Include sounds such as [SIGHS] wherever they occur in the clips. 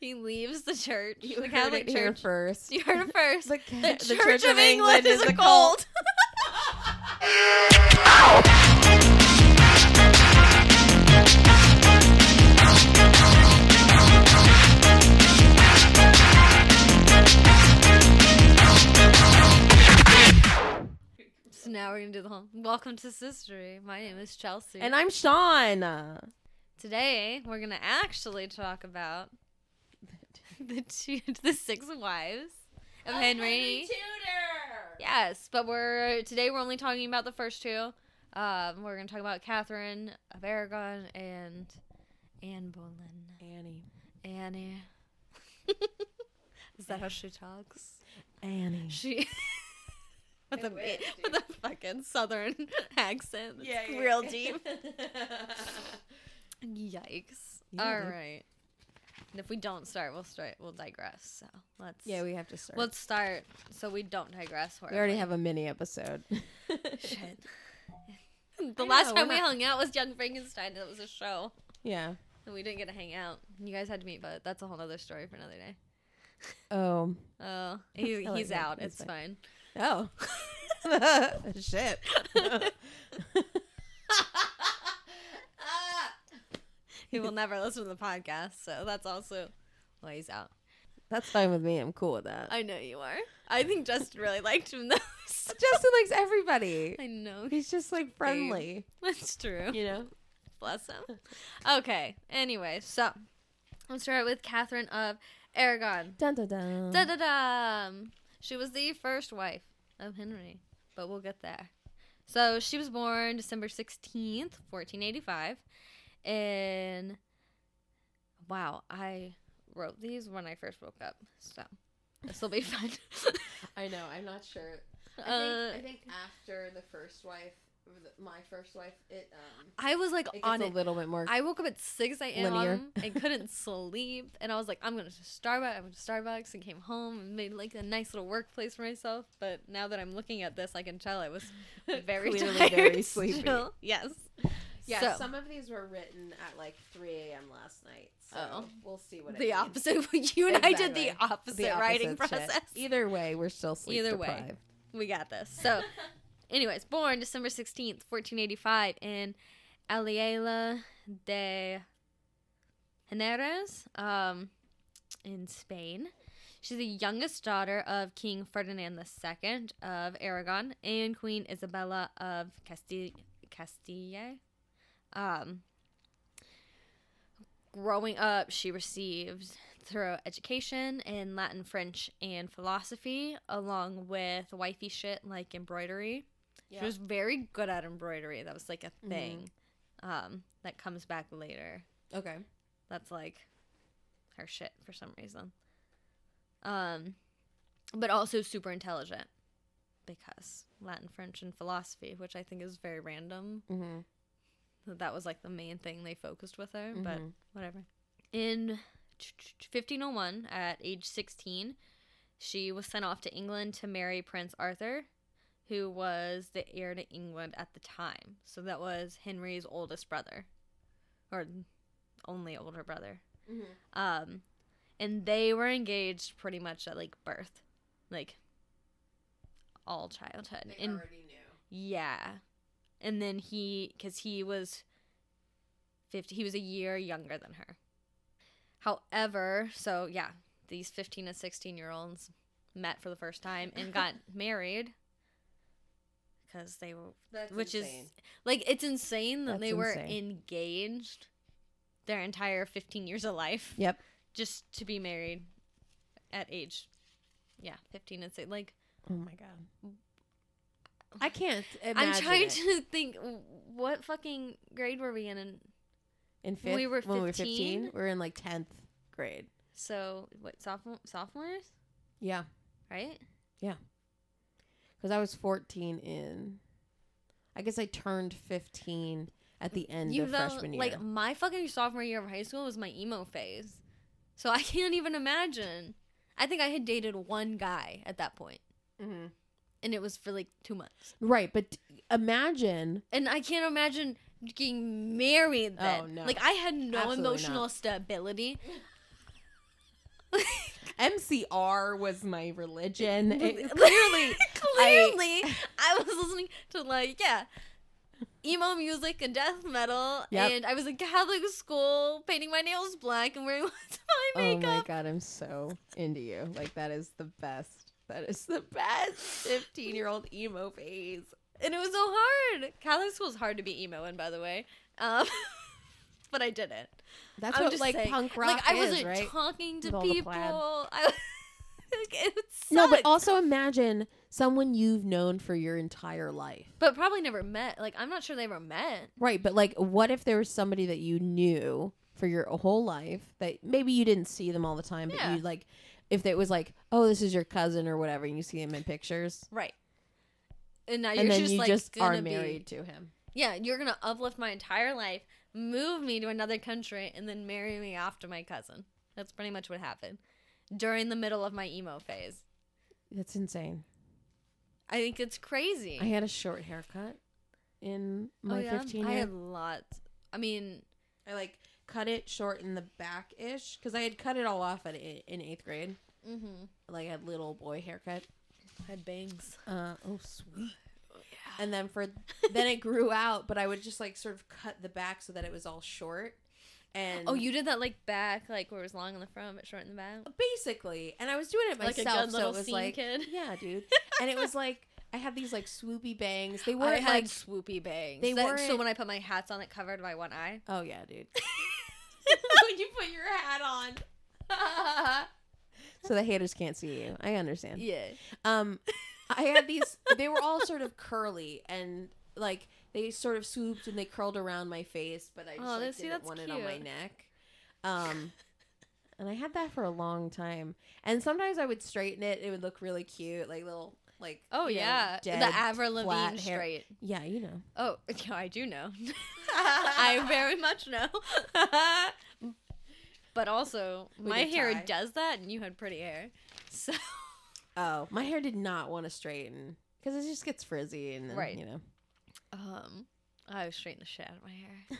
he leaves the church. You the Catholic church. first. You heard it [LAUGHS] first. The, The, ca- Church, of England, is a cult. [LAUGHS] so now we're gonna do the whole. Welcome to Sistery. My name is Chelsea. And I'm Sean. Today we're gonna actually talk about [LAUGHS] the two, the six wives of Henry. Tudor. Yes, but we're today we're only talking about the first two. Um, we're gonna talk about Catherine of Aragon and Anne Boleyn. Annie. Annie. [LAUGHS] Is that how she talks? Annie. She [LAUGHS] with a wish, with a fucking southern accent. Yeah, yeah, real deep. Yikes. Yeah, All right. If we don't start, we'll start. We'll digress. So let's. yeah, we have to start. let's start so we don't digress. we already have a mini episode. [LAUGHS] [LAUGHS] Shit. The I last know, time we're not- hung out was Young Frankenstein. That was a show, Yeah. and we didn't get to hang out. You guys had to meet, but that's a whole other story for another day. Oh. Oh, [LAUGHS] he, I like he's out. It's fine. Oh. Shit. He will never listen to the podcast, so that's also why he's out. That's fine with me. I'm cool with that. I know you are. I think Justin really liked him though. [LAUGHS] Justin likes everybody. I know. He's just like friendly. That's true. You know? Bless him. Okay. Anyway, so let's start with Catherine of Aragon. Dun dun dun. Da da da. She was the first wife of Henry, but we'll get there. So she was born December 16th, 1485. And wow, I wrote these when I first woke up. So this will be [LAUGHS] fun. I know. I'm not sure. Uh, think after the first wife, my first wife, it um, I was like on a it. little bit more. I woke up at 6 Linear. a.m. [LAUGHS] and couldn't sleep. And I was like, I'm going to Starbucks. I went to Starbucks and came home and made like a nice little workplace for myself. But now that I'm looking at this, I can tell I was very [LAUGHS] Clearly tired. very sleepy. still. Yes. Yeah, So- some of these were written at like 3 a.m. last night. So Oh. we'll see what it The means. opposite. [LAUGHS] You and I did the opposite, The writing opposite shit. process. Either way, we're still sleep Either way. deprived. We got this. So, [LAUGHS] anyways, born December 16th, 1485, in Alcalá de Henares, um, in Spain. She's the youngest daughter of King Ferdinand II of Aragon and Queen Isabella of Castile. Castile. Um, growing up, she received thorough education in Latin, French, and philosophy, along with wifey shit like embroidery. She was very good at embroidery. That was like a thing um, that comes back later. Okay. That's like her shit for some reason. Um, but also super intelligent because Latin, French, and philosophy, which I think is very random. Mm-hmm. That was like the main thing they focused with her, but Mhm. whatever. In 1501, at age 16, she was sent off to England to marry Prince Arthur, who was the heir to England at the time. So that was Henry's oldest brother, or only older brother. Mm-hmm. Um, and they were engaged pretty much at like birth, like all childhood. and already knew. yeah. And then he, because he was 50, he was a year younger than her. However, so yeah, these 15 and 16 year olds met for the first time and got [LAUGHS] married because they were, That's which insane. is like, it's insane that That's they were insane. engaged their entire 15 years of life Yep. just to be married at age, yeah, 15 and 16. Like, Oh my god. I can't imagine. I'm trying it. to think what fucking grade were we in? In when fifth, we were when we were 15? 15, we were in like 10th grade. so what sophomore sophomores, Yeah. right? Yeah. Because I was 14 in. I guess I turned 15 at the end you of know, freshman year. like my fucking sophomore year of high school was my emo phase, so I can't even imagine. I think I had dated one guy at that point, Mhm. And it was for like two months. Right, but imagine. And I can't imagine getting married oh, then. Oh, no. Like I had no Absolutely emotional not. stability. [LAUGHS] MCR was my religion. [LAUGHS] It- Clearly, [LAUGHS] clearly, clearly, I, was listening to like yeah, emo music and death metal, Yep. and I was in Catholic school, painting my nails black and wearing lots of eye oh my god, I'm so into you. Like that is the best. That is the best 15 year old emo phase. and it was so hard. Catholic school is hard to be emo in, by the way. Um, [LAUGHS] but I didn't. That's I'm what just like saying. punk rock Like I is, wasn't right? talking to With all the people. [LAUGHS] I was, it No, but also imagine someone you've known for your entire life. but probably never met. Like I'm not sure they ever met. Right, but like what if there was somebody that you knew for your whole life that maybe you didn't see them all the time, but Yeah. you like if it was like, oh, this is your cousin or whatever, and you see him in pictures, Right. And now you're then just you like just are be- married to him. Yeah, you're gonna uplift my entire life, move me to another country, and then marry me after my cousin. That's pretty much what happened during the middle of my emo phase. That's insane. I think it's crazy. I had a short haircut in oh, my oh, yeah? 15 I year. had lots. I mean, I like cut it short in the back ish because I had cut it all off at in eighth grade. Mm-hmm. Like a little boy haircut. Had bangs. Uh oh sweet. Yeah. And then for [LAUGHS] then it grew out, but I would just like sort of cut the back so that it was all short. And Oh, you did that like back, like where it was long in the front but short in the back. basically, and I was doing it Like a myself, good so little it was scene like, kid. yeah, dude. [LAUGHS] and it was like I had these like swoopy bangs. They weren't had like, swoopy bangs. they weren't- So when I put my hats on, it covered my one eye. oh yeah, dude. [LAUGHS] when you put your hat on, so the haters can't see you. I understand. yeah. Um, I had [LAUGHS] these. They were all sort of curly and like they sort of swooped and they curled around my face, but I just Oh, like, see, didn't want it on my cute. neck. Um, and I had that for a long time. And sometimes I would straighten it; it would look really cute, like little like Oh know, yeah, dead, the Avril Lavigne hair. straight. Yeah, you know. Oh, [LAUGHS] yeah, I do know. [LAUGHS] I very much know. But also, With my hair tie. does that, and you had pretty hair. [LAUGHS] So Oh, my hair did not want to straighten because it just gets frizzy and then, Right. you know. um, I was straightened the shit out of my hair.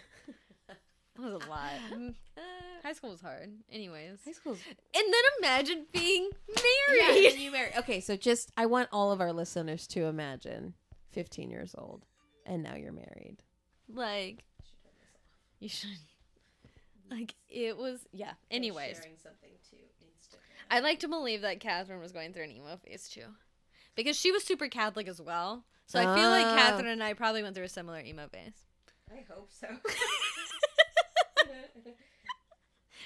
[LAUGHS] That was a lot. [LAUGHS] Mm, uh, high school was hard. Anyways, High school's and then imagine being married. and you marry. Okay, so just I want all of our listeners to imagine 15 years old and now you're married. like, you should. Like it was, yeah. Anyways, something to Instagram. I like to believe that Catherine was going through an emo phase too, because she was super Catholic as well. So I feel like Oh. Catherine and I probably went through a similar emo phase. I hope so. [LAUGHS]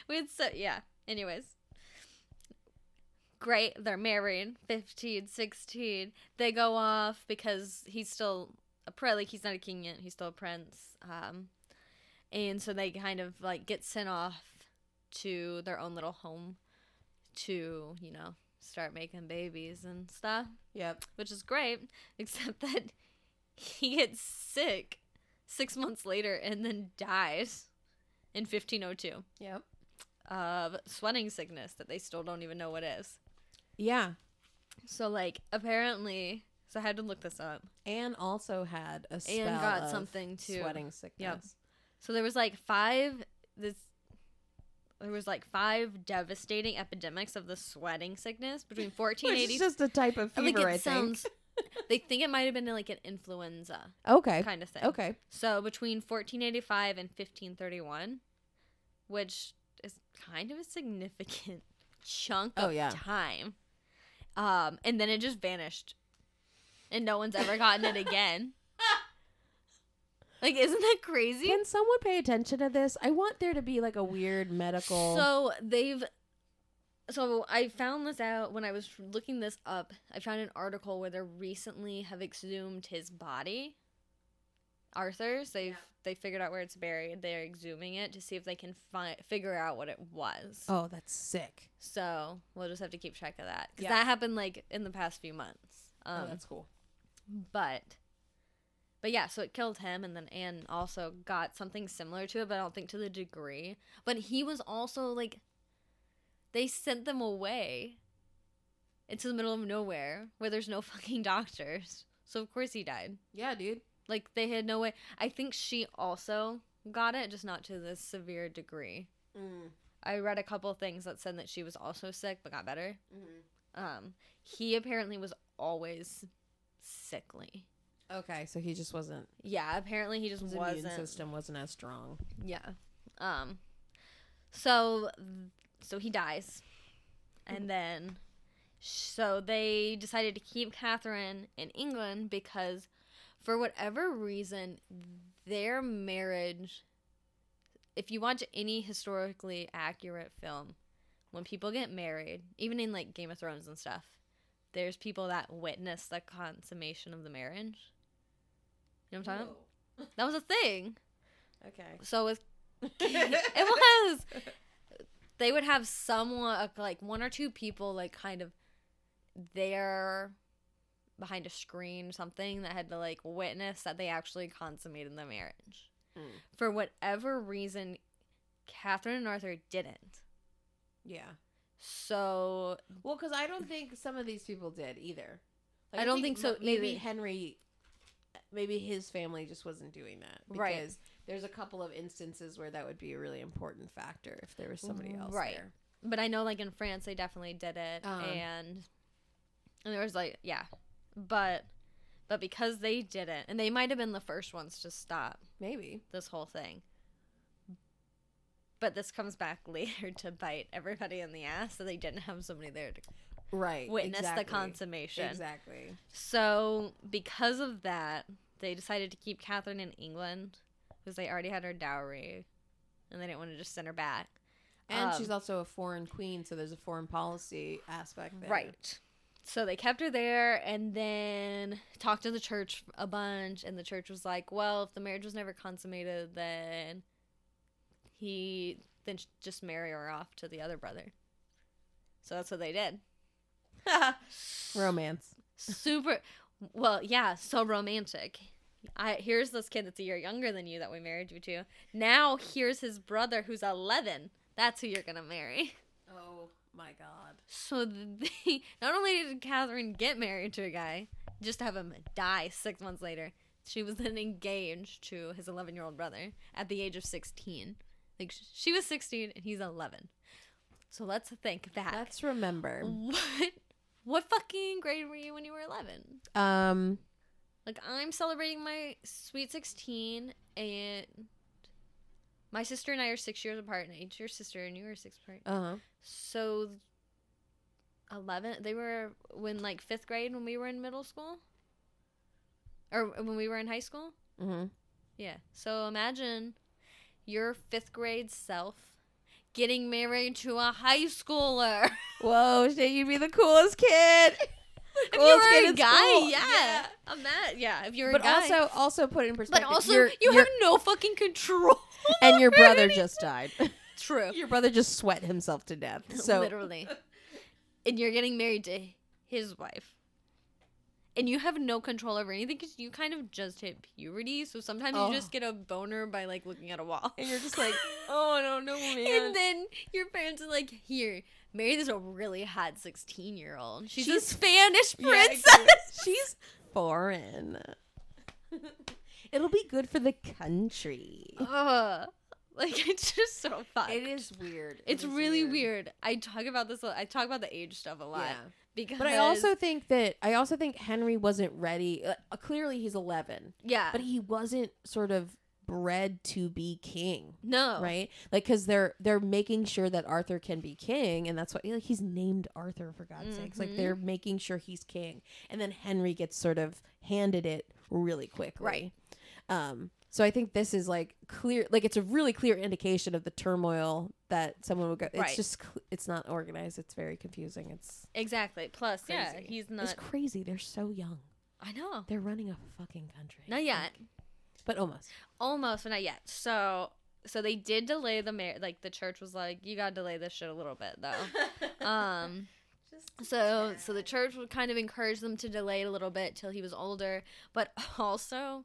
We had so yeah. Anyways, great. They're married. 15, 16. They go off because he's still a prince. Like he's not a king yet. He's still a prince. Um, and so they kind of like get sent off to their own little home to you know start making babies and stuff. yep. which is great, [LAUGHS] except that he gets sick six months later and then dies in 1502 Yep. of sweating sickness that they still don't even know what is. Yeah. So, like, apparently, so I had to look this up. And also had a spell And got of something too. sweating sickness. So there was like five this there was like five devastating epidemics of the sweating sickness between [LAUGHS] Which 1480 is just a type of I think fever, it I think. they think it might have been like an influenza Okay. kind of thing. Okay. So between 1485 and 1531, which is kind of a significant [LAUGHS] chunk Oh, of yeah. time. Um, and then it just vanished. And no one's ever gotten it again. Like, isn't that crazy? Can someone pay attention to this? I want there to be like a weird medical. So they've. So I found this out when I was looking this up. I found an article where they recently have exhumed his body. Arthur's. They've Yeah. they figured out where it's buried. They're exhuming it to see if they can fi- figure out what it was. oh, that's sick. So we'll just have to keep track of that because Yeah. that happened like in the past few months. Um, oh, that's cool. but but yeah so it killed him and then anne also got something similar to it but i don't think to the degree but he was also like they sent them away into the middle of nowhere where there's no [LAUGHS] fucking doctors so of course he died Yeah, dude. like they had no way i think she also got it just not to this severe degree Mm. I read a couple things that said that she was also sick but got better. Mm-hmm. Um, he apparently was always sickly. Okay, so he just wasn't. Yeah, apparently he just His wasn't. immune system wasn't as strong. Yeah. Um. So, so he dies, and then, so they decided to keep Catherine in England because, for whatever reason, their marriage. If you watch any historically accurate film, when people get married, even in like Game of Thrones and stuff, there's people that witness the consummation of the marriage. You know what I'm talking? about? That was a thing. Okay. So with [LAUGHS] it was. They would have someone like one or two people like kind of there behind a screen something that had to like witness that they actually consummated the marriage. Mm. For whatever reason, Catherine and Arthur didn't. Yeah. So Well, because I don't think some of these people did either. I don't think so Maybe either. Henry, maybe his family just wasn't doing that. Because Right. there's a couple of instances where that would be a really important factor if there was somebody else Right. there. but I know like in France they definitely did it Uh-huh. and and there was like yeah. But but because they didn't and they might have been the first ones to stop Maybe. this whole thing. But this comes back [LAUGHS] later to bite everybody in the ass that they didn't have somebody there to Right. witness exactly. the consummation. Exactly. So, because of that, they decided to keep Catherine in England because they already had her dowry and they didn't want to just send her back. And Um, she's also a foreign queen, so there's a foreign policy aspect there. Right. So they kept her there and then talked to the church a bunch and the church was like, "Well, if the marriage was never consummated, then he then just marry her off to the other brother." So that's what they did. Romance. Super well, yeah, so romantic. I here's this kid that's a year younger than you that we married you to. Now here's his brother who's 11. That's who you're going to marry. Oh my god. So [LAUGHS] they not only did Catherine get married to a guy, just to have him die six months later, she was then engaged to his 11 year old brother at the age of 16. Like she was 16 and he's 11. So let's think back. Let's remember. [LAUGHS] what what fucking grade were you when you were 11? Um. Like I'm celebrating my sweet 16 and my sister and I are 6 years apart in age. Your sister and you are 6 apart. Uh huh. So 11 they were when like 5th grade when we were in middle school or when we were in high school? Mm-hmm. Yeah. So imagine your 5th grade self getting married to a high schooler. [LAUGHS] Whoa, shit! You'd be the coolest kid. [LAUGHS] if you Coolest were a guy, school. yeah. I'm that. Yeah, if you're But a guy. also, also put in perspective. but also you're- you you're- have no fucking control. [LAUGHS] and your brother anything. just died. True. your brother just sweat himself to death. So literally. And you're getting married to his wife. And you have no control over anything because you kind of just hit puberty. So sometimes Oh. you just oh. get a boner by like looking at a wall. and you're just like, [LAUGHS] oh, I don't know, man. and then your parents are like, here, marry this a really hot 16 year old. She's, a Spanish princess. exactly. [LAUGHS] She's foreign. [LAUGHS] It'll be good for the country. Ugh. Like, it's just so fun. It is weird. It It's is really weird. I talk about this. I talk about the age stuff a lot Yeah. Because. But I also think that I also think Henry wasn't ready. Uh, clearly, he's 11, yeah, but he wasn't sort of bred to be king. no, right like because they're they're making sure that arthur can be king and that's what like he's named arthur for god's sakes like they're making sure he's king and then henry gets sort of handed it really quickly Right. um so i think this is like clear like it's a really clear indication of the turmoil that someone would go it's Right. just cl- it's not organized it's very confusing it's Exactly. Plus, yeah, crazy. he's not. it's crazy they're so young I know. they're running a fucking country Not yet. Like, but almost Almost, but not yet. So, so they did delay the mar- Like the church was like, you gotta delay this shit a little bit though. [LAUGHS] um. So, so the church would kind of encourage them to delay it a little bit till he was older, but also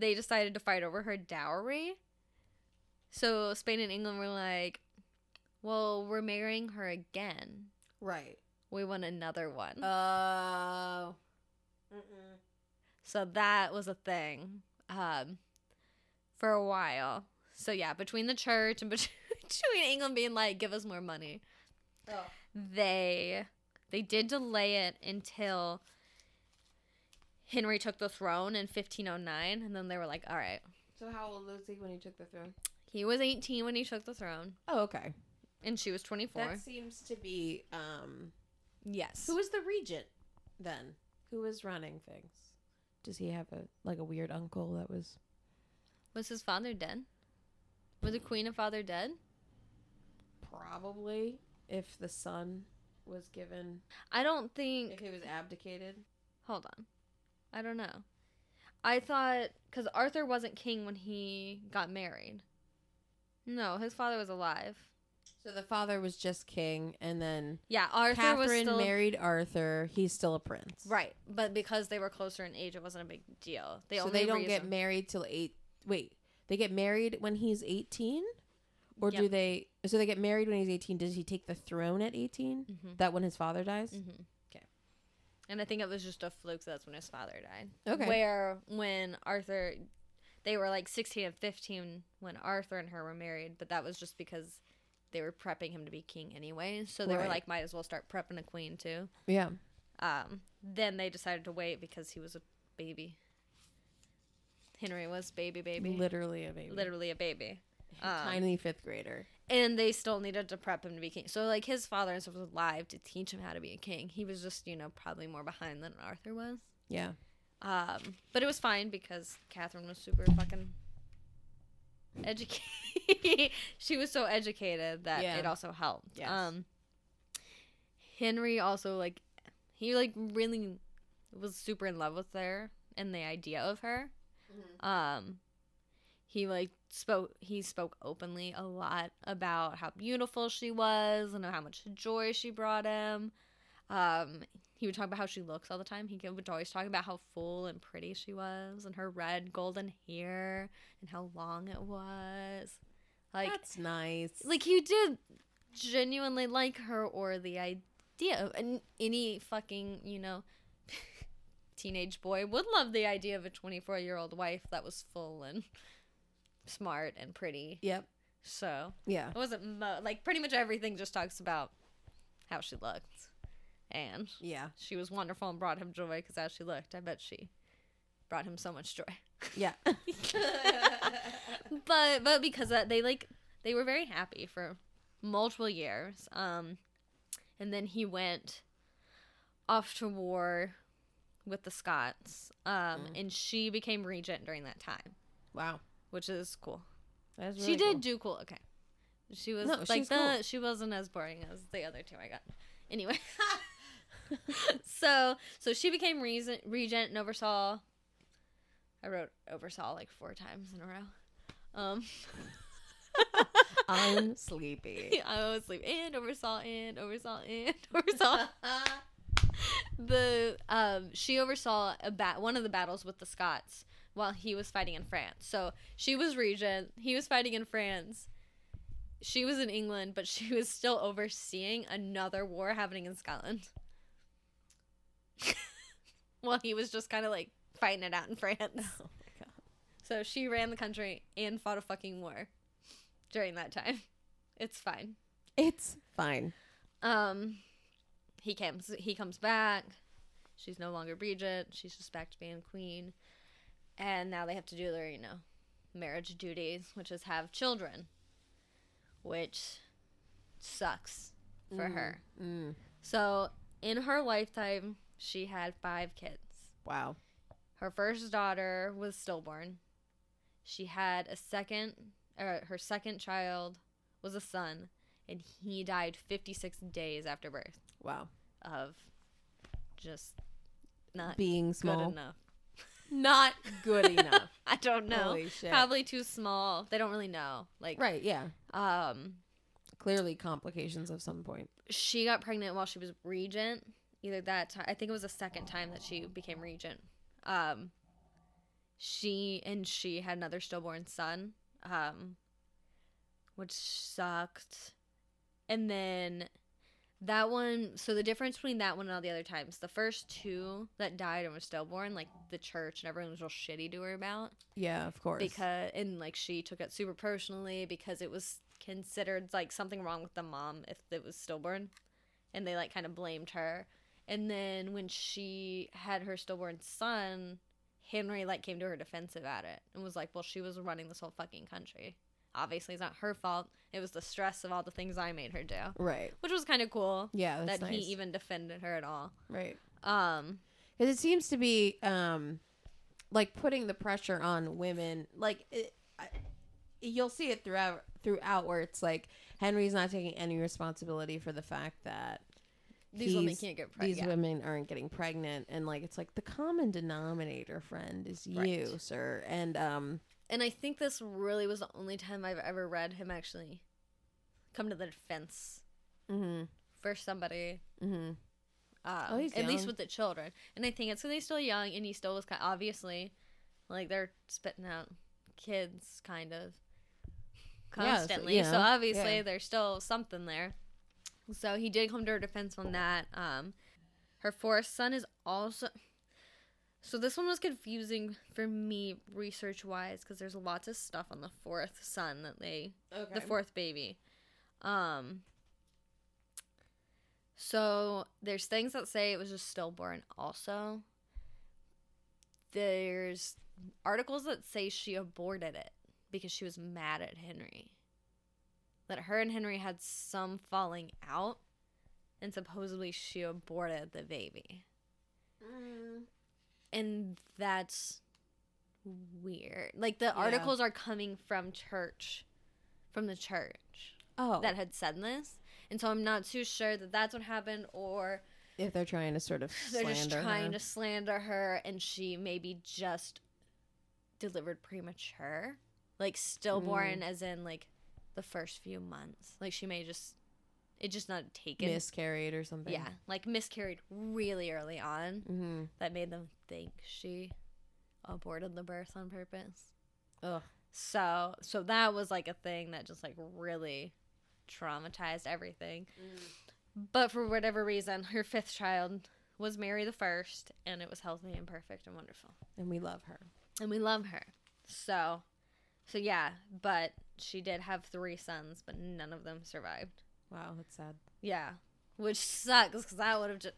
they decided to fight over her dowry. So Spain and England were like, "Well, we're marrying her again. right We want another one." oh So that was a thing um, for a while. So yeah, between the church and [LAUGHS] between England being like, give us more money. Oh. They they did delay it until Henry took the throne in 1509, and then they were like, all right. So how old was he when he took the throne? He was 18 when he took the throne, Oh, okay. and she was 24. That seems to be um yes. who was the regent then? Who was running things? Does he have a like a weird uncle that was Was his father dead? Was the queen and father dead? probably if the son was given I don't think. if he was abdicated? Hold on. I don't know. I thought because Arthur wasn't king when he got married. No, his father was alive. So the father was just king, and then Yeah, Arthur was Catherine still married Arthur. He's still a prince, right, but because they were closer in age, it wasn't a big deal. They so they don't get married till eight. Wait, they get married when he's eighteen, or do they? So they get married when he's eighteen. Does he take the throne at 18 Mhm. That when his father dies? Mhm. And I think it was just a fluke. That's when his father died. Okay. Where when Arthur, they were like sixteen and fifteen when Arthur and her were married, but that was just because they were prepping him to be king anyway. So they were like, might as well start prepping a queen too. Yeah. Um, then they decided to wait because he was a baby. Henry was baby baby, Literally a baby. literally a baby. Um, Tiny fifth grader. And they still needed to prep him to be king. So like his father and stuff was alive to teach him how to be a king. He was just you know probably more behind than Arthur was. Yeah. Um, but it was fine because Catherine was super fucking educated. [LAUGHS] she was so educated that Yeah. it also helped. Yes. Um, Henry also like he like really was super in love with her and the idea of her. Um, he like spoke he spoke openly a lot about how beautiful she was and how much joy she brought him. Um, he would talk about how she looks all the time. He would always talk about how full and pretty she was and her red golden hair and how long it was. Like That's nice. like he did genuinely like her or the idea of and any fucking, you know, [LAUGHS] teenage boy would love the idea of a 24-year-old wife that was full and smart and pretty. Yep. So, Yeah. it wasn't mo- like pretty much everything just talks about how she looked. And Yeah. she was wonderful and brought him joy because how she looked. I bet she brought him so much joy. Yeah. [LAUGHS] [LAUGHS] but but because that they like they were very happy for multiple years. Um, and then he went off to war with the Scots. Um, Mm. and she became regent during that time, wow. Which is cool. That's she did cool. do cool. Okay, she was No, like the cool. she wasn't as boring as the other two I got. Anyway, [LAUGHS] [LAUGHS] so so she became regent, regent and oversaw. I wrote oversaw like four times in a row. Um, [LAUGHS] I'm sleepy. I was sleep and oversaw and oversaw and oversaw. the um she oversaw a bat one of the battles with the Scots while he was fighting in France. So she was regent, he was fighting in France. She was in England, but [LAUGHS] she was still overseeing another war happening in Scotland. [LAUGHS] well, he was just kind of like fighting it out in [LAUGHS] France. oh my god. So she ran the country and fought a fucking war during that time. It's fine. It's fine. Um, he comes. He comes back. She's no longer regent. She's just back to being queen, and now they have to do their, you know, marriage duties, which is have children, which sucks for Mm. her. Mm. So in her lifetime, she had five kids. Wow. Her first daughter was stillborn. She had a second, or her second child was a son, and he died 56 days after birth Wow. of just not Being good small. enough. Not good [LAUGHS] enough. I don't know. Holy shit. Probably too small. They don't really know. Like, Right, yeah. um, Clearly complications of some point. she got pregnant while she was regent. Either that time, I think it was the second time that she became regent. Um, she and she had another stillborn son, um, which sucked. And then that one, so the difference between that one and all the other times, the first two that died and were stillborn, like the church and everyone was real shitty to her about Yeah, of course. because and like she took it super personally because it was considered like something wrong with the mom if it was stillborn, and they like kind of blamed her. And then when she had her stillborn son, Henry like came to her defense about it and was like, "Well, she was running this whole fucking country. Obviously, it's not her fault. It was the stress of all the things I made her do." Right. Which was kind of cool Yeah, that nice. he even defended her at all. right. Um, Because it seems to be um, like putting the pressure on women. Like it, I, you'll see it throughout throughout where it's like Henry's not taking any responsibility for the fact that these women can't get pregnant. these pregnant. women aren't getting pregnant, and like it's like the common denominator, friend, is you, Right. sir. And um, And I think this really was the only time I've ever read him actually come to the defense mm-hmm, for somebody. mm-hmm. Um, Oh, at least with the children. And I think it's because he's still young and he still was kind obviously like they're spitting out kids kind of Yeah, so, constantly. so obviously yeah. there's still something there. So he did come to her defense on that. Um, her fourth son is also. So this one was confusing for me research wise because there's lots of stuff on the fourth son that they Okay. the fourth baby. Um so there's things that say it was just stillborn also. There's articles that say she aborted it because she was mad at Henry. That her and Henry had some falling out and supposedly she aborted the baby. Mm. And that's weird. Like the Yeah. articles are coming from church from the church Oh, that had said this. And so I'm not too sure that that's what happened or if they're trying to sort of [SIGHS] they're slander just trying her. to slander her and she maybe just delivered premature. Like stillborn mm. as in like the first few months. Like she may just it just not taken. miscarried or something. yeah, like miscarried really early on. Mm-hmm. That made them think she aborted the birth on purpose. Ugh. So so that was like a thing that just like really traumatized everything. But for whatever reason, her fifth child was Mary the first, and it was healthy and perfect and wonderful. And we love her. And we love her. So so yeah, but she did have three sons, but none of them survived. Wow, that's sad. Yeah. Which sucks because I would have just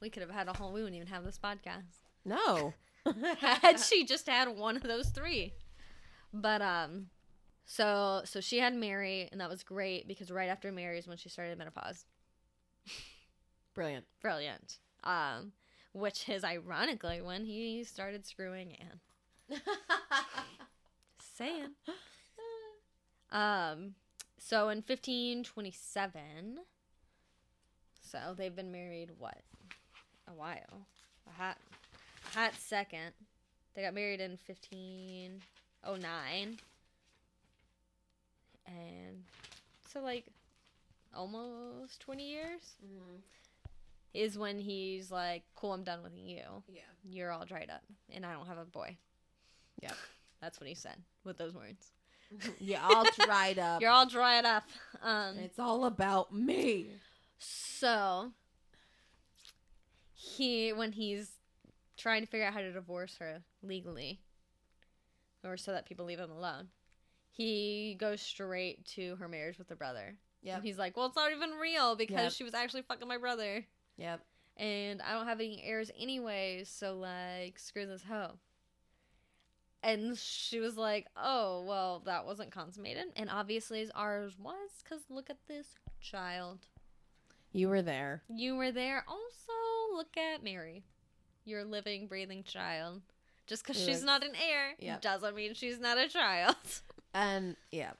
we could have had a whole we wouldn't even have this podcast. No. [LAUGHS] had she just had one of those three. But um so so she had Mary and that was great because right after Mary is when she started menopause. Brilliant. Brilliant. Um which is ironically when he started screwing Anne. [LAUGHS] Saying. Um so in 1527 so they've been married what? A while. A hot hot second. They got married in 1509. And so like almost 20 years mm-hmm. is when he's like, "Cool, I'm done with you. Yeah. You're all dried up and I don't have a boy." Yep. That's what he said with those words. [LAUGHS] Yeah, all dried up. You're all dried up. Um It's all about me. So he when he's trying to figure out how to divorce her legally or so that people leave him alone, he goes straight to her marriage with her brother. Yeah. He's like, Well, it's not even real because Yep. she was actually fucking my brother. Yep. And I don't have any heirs anyway, so like screw this hoe. And she was like, "Oh, well, that wasn't consummated, and obviously ours was, cause look at this child." You were there. You were there. Also, look at Mary, your living, breathing child. Just because she's not an heir Yep. doesn't mean she's not a child. [LAUGHS] And yeah.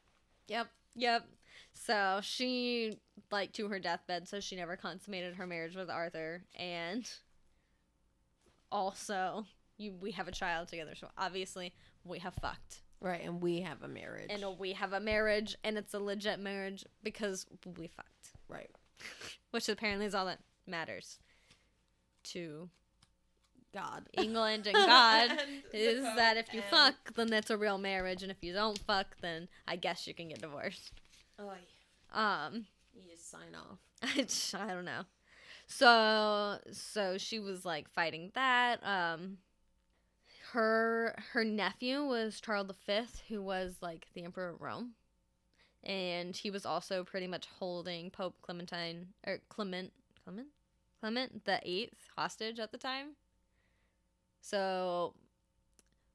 Yep. yep. So she, like, to her deathbed, so she never consummated her marriage with Arthur. And also, you we have a child together. So obviously, we have fucked. Right, and we have a marriage. And we have a marriage, and it's a legit marriage because we fucked. right. [LAUGHS] Which apparently is all that matters to God. England and [LAUGHS] God And is that if you and- fuck, then that's a real marriage, and if you don't fuck, then I guess you can get divorced. Oy. Um, You just sign off. [LAUGHS] I don't know. So, so she was like fighting that. Um, her her nephew was Charles V, who was like the emperor of Rome, and he was also pretty much holding Pope Clementine or Clement Clement Clement the Eighth hostage at the time. So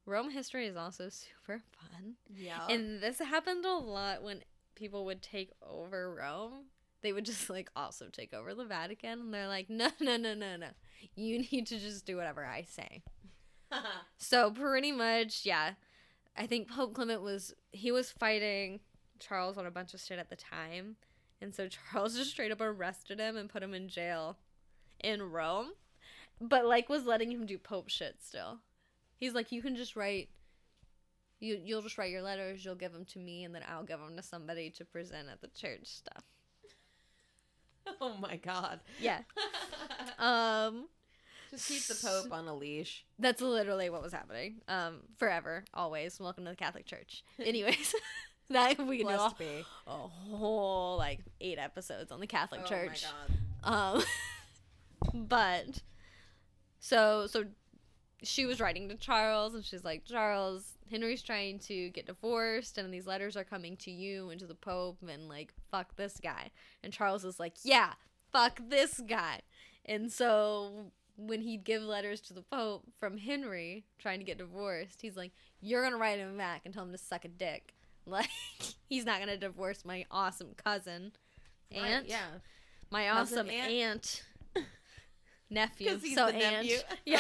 Rome history is also [LAUGHS] super fun. Yeah. And this happened a lot when people would take over Rome. They would just like also take over the Vatican and they're like, "No, no, no, no, no. You [LAUGHS] need to just do whatever I say." [LAUGHS] So pretty much, yeah. I think Pope Clement was he was fighting Charles on a bunch of shit at the time. And so [LAUGHS] Charles just straight up arrested him and put him in jail in Rome. But like was letting him do pope shit still. He's like you can just write you you'll just write your letters, you'll give them to me and then I'll give them to somebody to present at the church stuff. [LAUGHS] oh my god. Yeah. Um Just keep the Pope on a leash. That's literally what was happening. Um, forever, always. Welcome to the Catholic Church. [LAUGHS] Anyways, [LAUGHS] that we can be. a whole like eight episodes on the Catholic Oh Church. my god. Um, [LAUGHS] but so so she was writing to Charles, and she's like, Charles, Henry's trying to get divorced, and these letters are coming to you and to the Pope, and like, fuck this guy. And Charles is like, yeah, fuck this guy. And so when he'd give letters to the Pope from Henry trying to get divorced, he's like, you're gonna write him back and tell him to suck a dick. [LAUGHS] Like, he's not gonna divorce my awesome cousin, aunt, Right, yeah. my Cousin awesome aunt. aunt, [LAUGHS] nephew. he's so the aunt, nephew. [LAUGHS] yeah.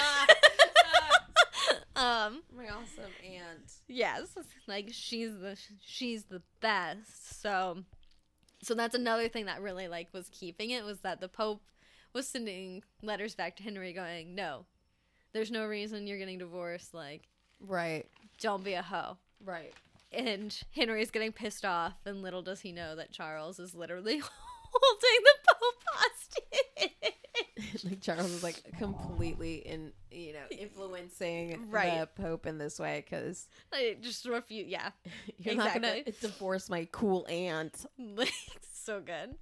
um, My awesome aunt. yes, like she's the she's the best. So, so that's another thing that really like was keeping it was that the Pope was sending letters back to Henry, going, "No, there's no reason you're getting divorced. Like, Right. don't be a hoe." Right. And Henry is getting pissed off, and little does he know that Charles is literally [LAUGHS] holding the Pope hostage. [LAUGHS] like Charles is like completely in, you know, influencing Right. the Pope in this way because I just refuse. Yeah, [LAUGHS] you're not gonna Exactly. divorce my cool aunt. like so good.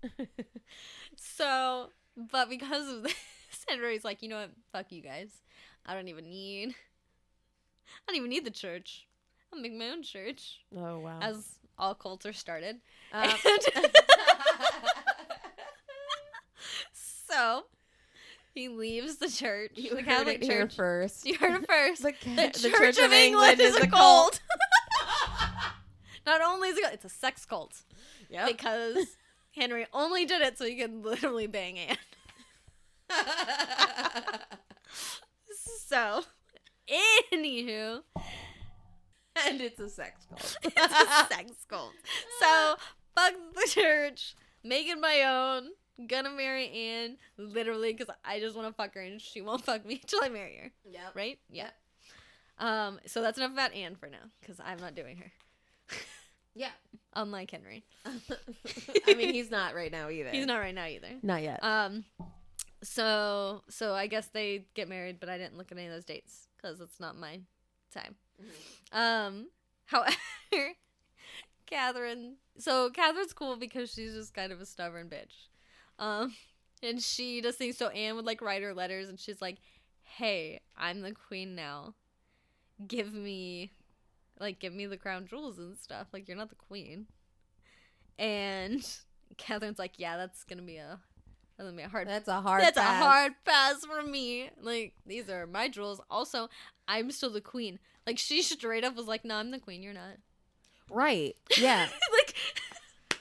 So, but because of [LAUGHS] this, Henry's like, you know what? Fuck you guys. I don't even need. [LAUGHS] I don't even need the church. I'll make my own church. Oh wow. As all cults are started. Uh, And- [LAUGHS] so he leaves the church. you the Catholic Church. first. You heard it first. The, The, ca- Church, of England, is a cult. Not only is it a cult, it's a sex cult Yep. because Henry only did it so he could literally bang Anne. So, anywho, and it's a sex cult. [LAUGHS] it's a sex cult. So, fuck the church, make it my own. Gonna marry Anne, literally, because I just want to fuck her and she won't fuck me [LAUGHS] until I marry her. Yep. Right? Yeah. Um. So that's enough about Anne for now, because I'm not doing her. Yeah. Unlike Henry, [LAUGHS] I mean, he's not right now either. he's not right now either. Not yet. Um, so so I guess they get married, but I didn't look at any of those dates because it's not my time. Um, [LAUGHS] however, Catherine. So Catherine's cool because she's just kind of a stubborn bitch. Um, and she does things. So Anne would like write her letters, and she's like, "Hey, I'm the queen now. Give me." Like, give me the crown jewels and stuff. Like, you're not the queen. And [LAUGHS] Catherine's like, yeah, that's gonna be a that's gonna be a hard That's a hard. that's pass. a hard pass for me. Like these are my jewels. Also, I'm still the queen. Like she straight up was like, "No, I'm the queen. You're not." Right. [LAUGHS] Yeah. like,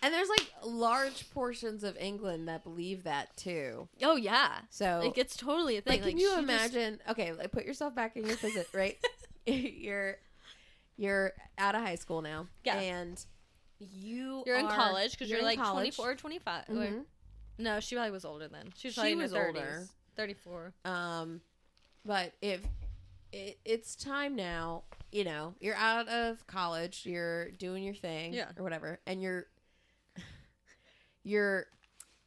and there's like large portions of England that believe that too. oh yeah, So like it's totally a thing. Like, can you she just- imagine? Okay, like put yourself back in your visit, right? [LAUGHS] you're you're out of high school now, Yeah. and you you're in are- college because you're, in like college. 24 or 25. or- Mhm. no, she probably was older then. She was She probably in was her 30s. older. 34. Um, but if it, it's time now, you know, you're out of college, you're doing your thing, Yeah. or whatever, and you're you're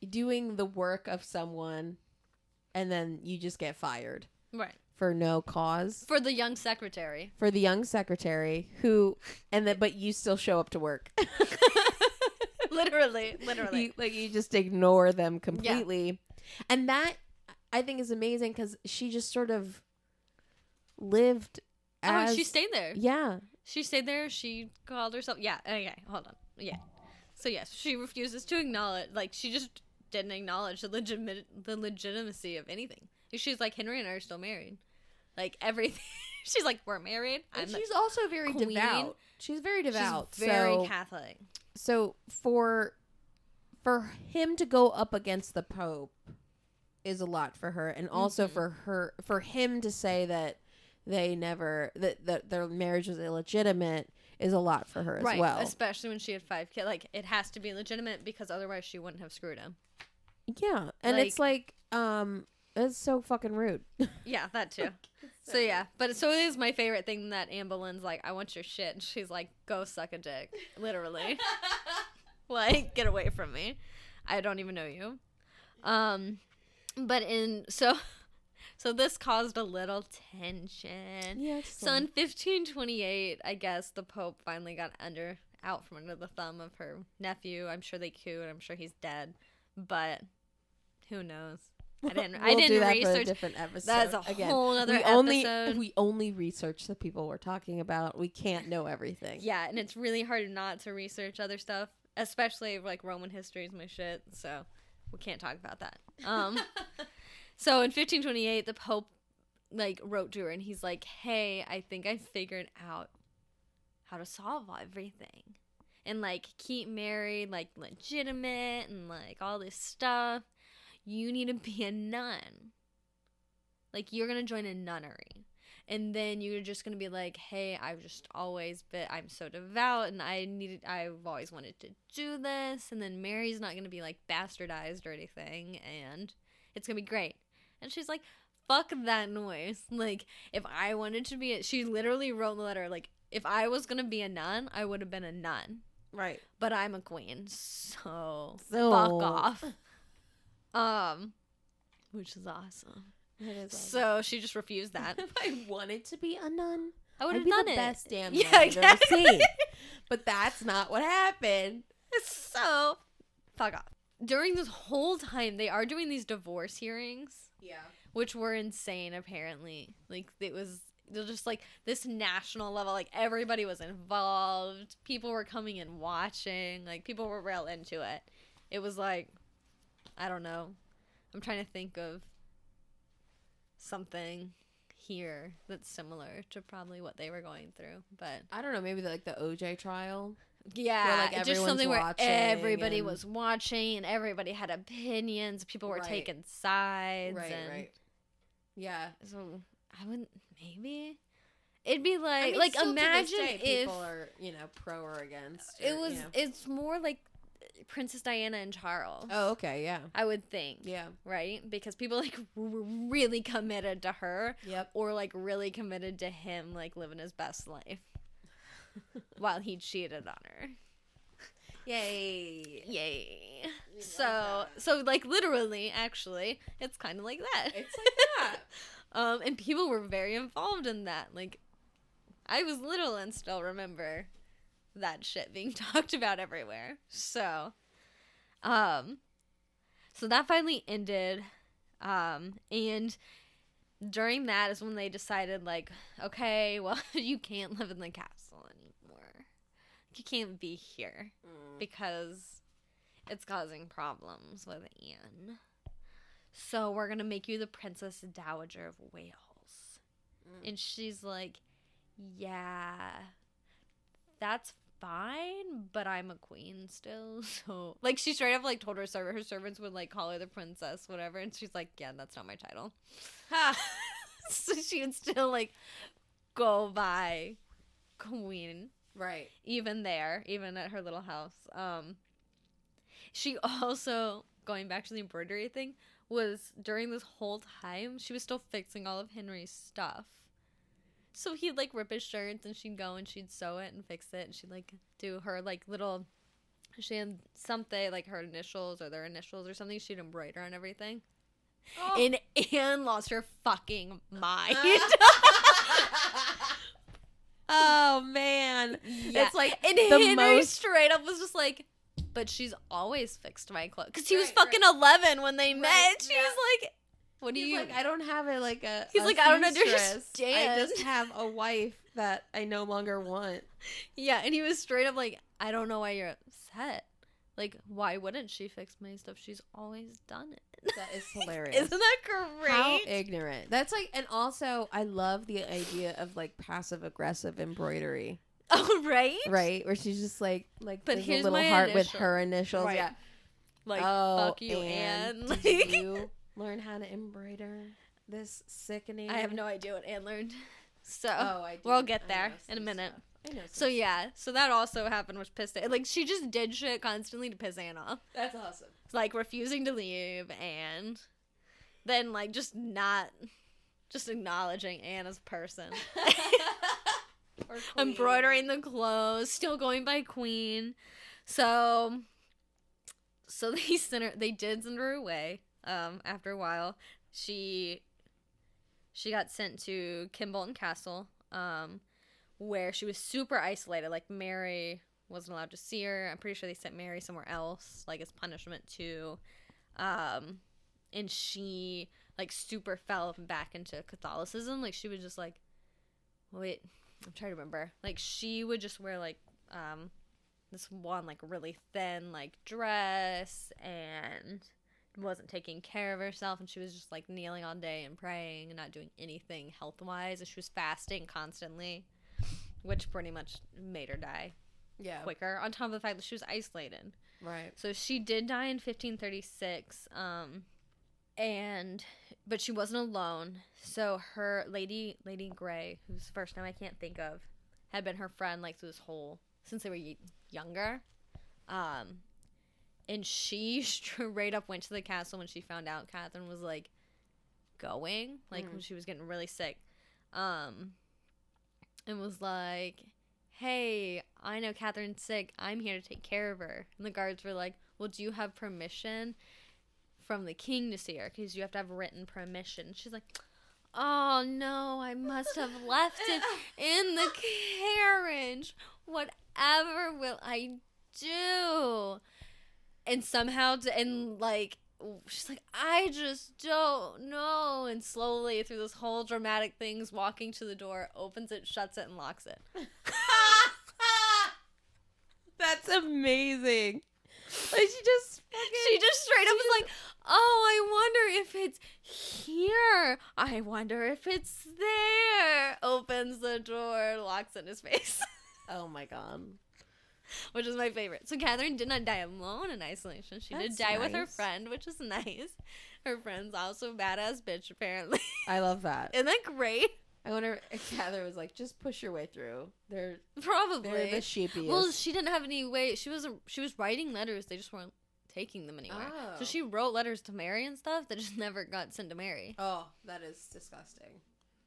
doing the work of someone, and then you just get fired Right. For no cause. For the young secretary. for the young secretary who and that but you still show up to work [LAUGHS] literally, literally. you, like you just ignore them completely and that i think is amazing because she just sort of lived as oh, she stayed there. yeah She stayed there. She called herself. Yeah. Oh, okay. Hold on. Yeah. So yes, she refuses to acknowledge. Like she just didn't acknowledge the legitimate the legitimacy of anything. She's like Henry and I are still married. Like everything. [LAUGHS] she's like we're married. And I'm she's also very queen. devout. She's very devout. She's very so, Catholic. so for for him to go up against the Pope is a lot for her, and also Mhm. for her for him to say that they never that, that their marriage was illegitimate is a lot for her as right. well. Especially when she had five kids. Like it has to be legitimate because otherwise she wouldn't have screwed him. Yeah, and it's like um, it's so fucking rude. [LAUGHS] Yeah, that too. So yeah, but so it is my favorite thing that Anne Boleyn's like, I want your shit, and she's like, go suck a dick, literally. [LAUGHS] like, get away from me. I don't even know you. Um, but in so, [LAUGHS] so this caused a little tension. Yeah. So in 1528, I guess the Pope finally got under out from under the thumb of her nephew. I'm sure they cooed. I'm sure he's dead, but who knows? [LAUGHS] I didn't. I We'll didn't for a research. different episode. That's a Again, whole other we episode. only we only research the people we're talking about. We can't know everything. Yeah, and it's really hard not to research other stuff, especially like Roman history is my shit. So we can't talk about that. Um, [LAUGHS] so in 1528, the Pope like wrote to her, and he's like, "Hey, I think I figured out how to solve everything, and like keep married, like legitimate, and like all this stuff. You need to be a nun. Like you're gonna join a nunnery." and then you're just gonna be like, "Hey, I've just always been, I'm so devout, and I needed, I've always wanted to do this." And then Mary's not gonna be like bastardized or anything, and it's gonna be great. And she's like, "Fuck that noise!" [LAUGHS] Like, if I wanted to be, a, she literally wrote in the letter, like, if I was gonna be a nun, I would have been a nun, Right. but I'm a queen, so, So- fuck off. [LAUGHS] Um, which is awesome. Is So she just refused that. [LAUGHS] if I wanted to be a nun, I would have done the it. best damn Yeah, nun you've ever exactly. seen. [LAUGHS] But that's not what happened. so fuck off. During this whole time, they are doing these divorce hearings, Yeah. which were insane. Apparently, like it was. They're just like this national level. Like everybody was involved. People were coming and watching. Like people were real into it. It was like, I don't know. I'm trying to think of something here that's similar to probably what they were going through, but I don't know, maybe the, like the OJ trial. Yeah, like, just something where everybody and- was watching and everybody had opinions. People were Right. taking sides. Right, and right. Yeah. So I wouldn't maybe it'd be I like mean, like still to this imagine day, if people are, you know, pro or against. it was you know. it's more like Princess Diana and Charles. Oh, okay, yeah. I would think. Yeah. Right? Because people like [LAUGHS] were really committed to her Yep. or like really committed to him like living his best life [LAUGHS] while he cheated on her. Yay. Yay. So so like literally actually it's kind of like that. It's like that. [LAUGHS] um and people were very involved in that. Like I was little and still remember that shit being [LAUGHS] talked about everywhere. So um so that finally ended um and during that is when they decided like okay, [LAUGHS] well you can't live in the castle anymore. You can't be here because it's causing problems with Anne. So we're gonna make you the Princess Dowager of Wales. Mm. And she's like, Yeah, that's fine, but I'm a queen still. [LAUGHS] So like she straight up like told her servant her servants would like call her the princess, whatever, and she's like, Yeah, that's not my title. [LAUGHS] So she would still like go by queen Right. even there, even at her little house. Um, she also going back to the embroidery thing was during this whole time she was still fixing all of Henry's stuff. So he'd like rip his shirts and she'd go and she'd sew it and fix it and she'd like do her like little she had something like her initials or their initials or something she'd embroider on everything. Oh. And Anne lost her fucking mind. [LAUGHS] [LAUGHS] oh man. Yeah. It's like and the Henry most straight up was just like, but she's always fixed my clothes because he was Right, fucking eleven when they Right, met. She yeah. was like, "What do He's you?" like, I don't have it like a. He's a like, I don't understand. I just have a wife that I no longer want. [LAUGHS] yeah, and he was straight up like, "I don't know why you're upset." Like, why wouldn't she fix my stuff? She's always done it. That is [LAUGHS] hilarious. Isn't that great? How ignorant. That's like, and also, I love the idea of like passive aggressive embroidery, [LAUGHS] oh, right? right? Where she's just like, like, But here's a little my heart with her initials. Right. Yeah. Like, oh, fuck you, Anne. Did Like- you learn how to embroider this sickening? I have no idea what Anne learned. [LAUGHS] So, Oh, I. we'll get there in a minute. stuff. I know. so some yeah, so that also happened, which pissed it. Like, she just did shit constantly to piss Anne off. That's awesome. like refusing to leave and then like just not just acknowledging Anne as a person. [LAUGHS] Embroidering the clothes, still going by queen. So so [LAUGHS] they sent her they did send her away. Um after a while. She she got sent to Kimbolton Castle, um, where she was super isolated. Like Mary wasn't allowed to see her. I'm pretty sure they sent Mary somewhere else, like as punishment too. Um, and she like super fell back into Catholicism. Like she would just like, wait, I'm trying to remember. Like she would just wear like um this one like really thin like dress and wasn't taking care of herself and she was just like kneeling all day and praying and not doing anything health wise and she was fasting constantly which pretty much made her die Yeah. quicker on top of the fact that she was isolated Right. so she did die in 1536 um and but she wasn't alone so her lady lady gray whose first name i can't think of had been her friend like through this whole since they were younger um and she [LAUGHS] straight up went to the castle when she found out catherine was like going like when Mm. she was getting really sick um and was like hey, I know Catherine's sick. I'm here to take care of her. And the guards were like, well, do you have permission from the king to see her? Because you have to have written permission. She's like, oh no, I must have left it in the carriage. Whatever will I do? And somehow, and like, she's like, I just don't know. And slowly, through this whole dramatic things, walking to the door, opens it, shuts it, and locks it. [LAUGHS] That's amazing. Like she just She just straight up was like, "Oh, I wonder if it's here. I wonder if it's there." Opens the door, locks in his face, [LAUGHS] Oh my god. [LAUGHS] which is my favorite. So Catherine did not die alone in isolation. She did That's die with her friend, which is [LAUGHS] nice. Her friend's also a badass bitch, apparently. I love that. [LAUGHS] Isn't that great? I wonder if Catherine was like, just push your way through. They're Probably. they're the sheepiest. well, she didn't have any way. She wasn't. She was writing letters. They just weren't taking them anywhere. Oh. So she wrote letters to Mary and stuff that just never got sent to Mary. oh, that is disgusting.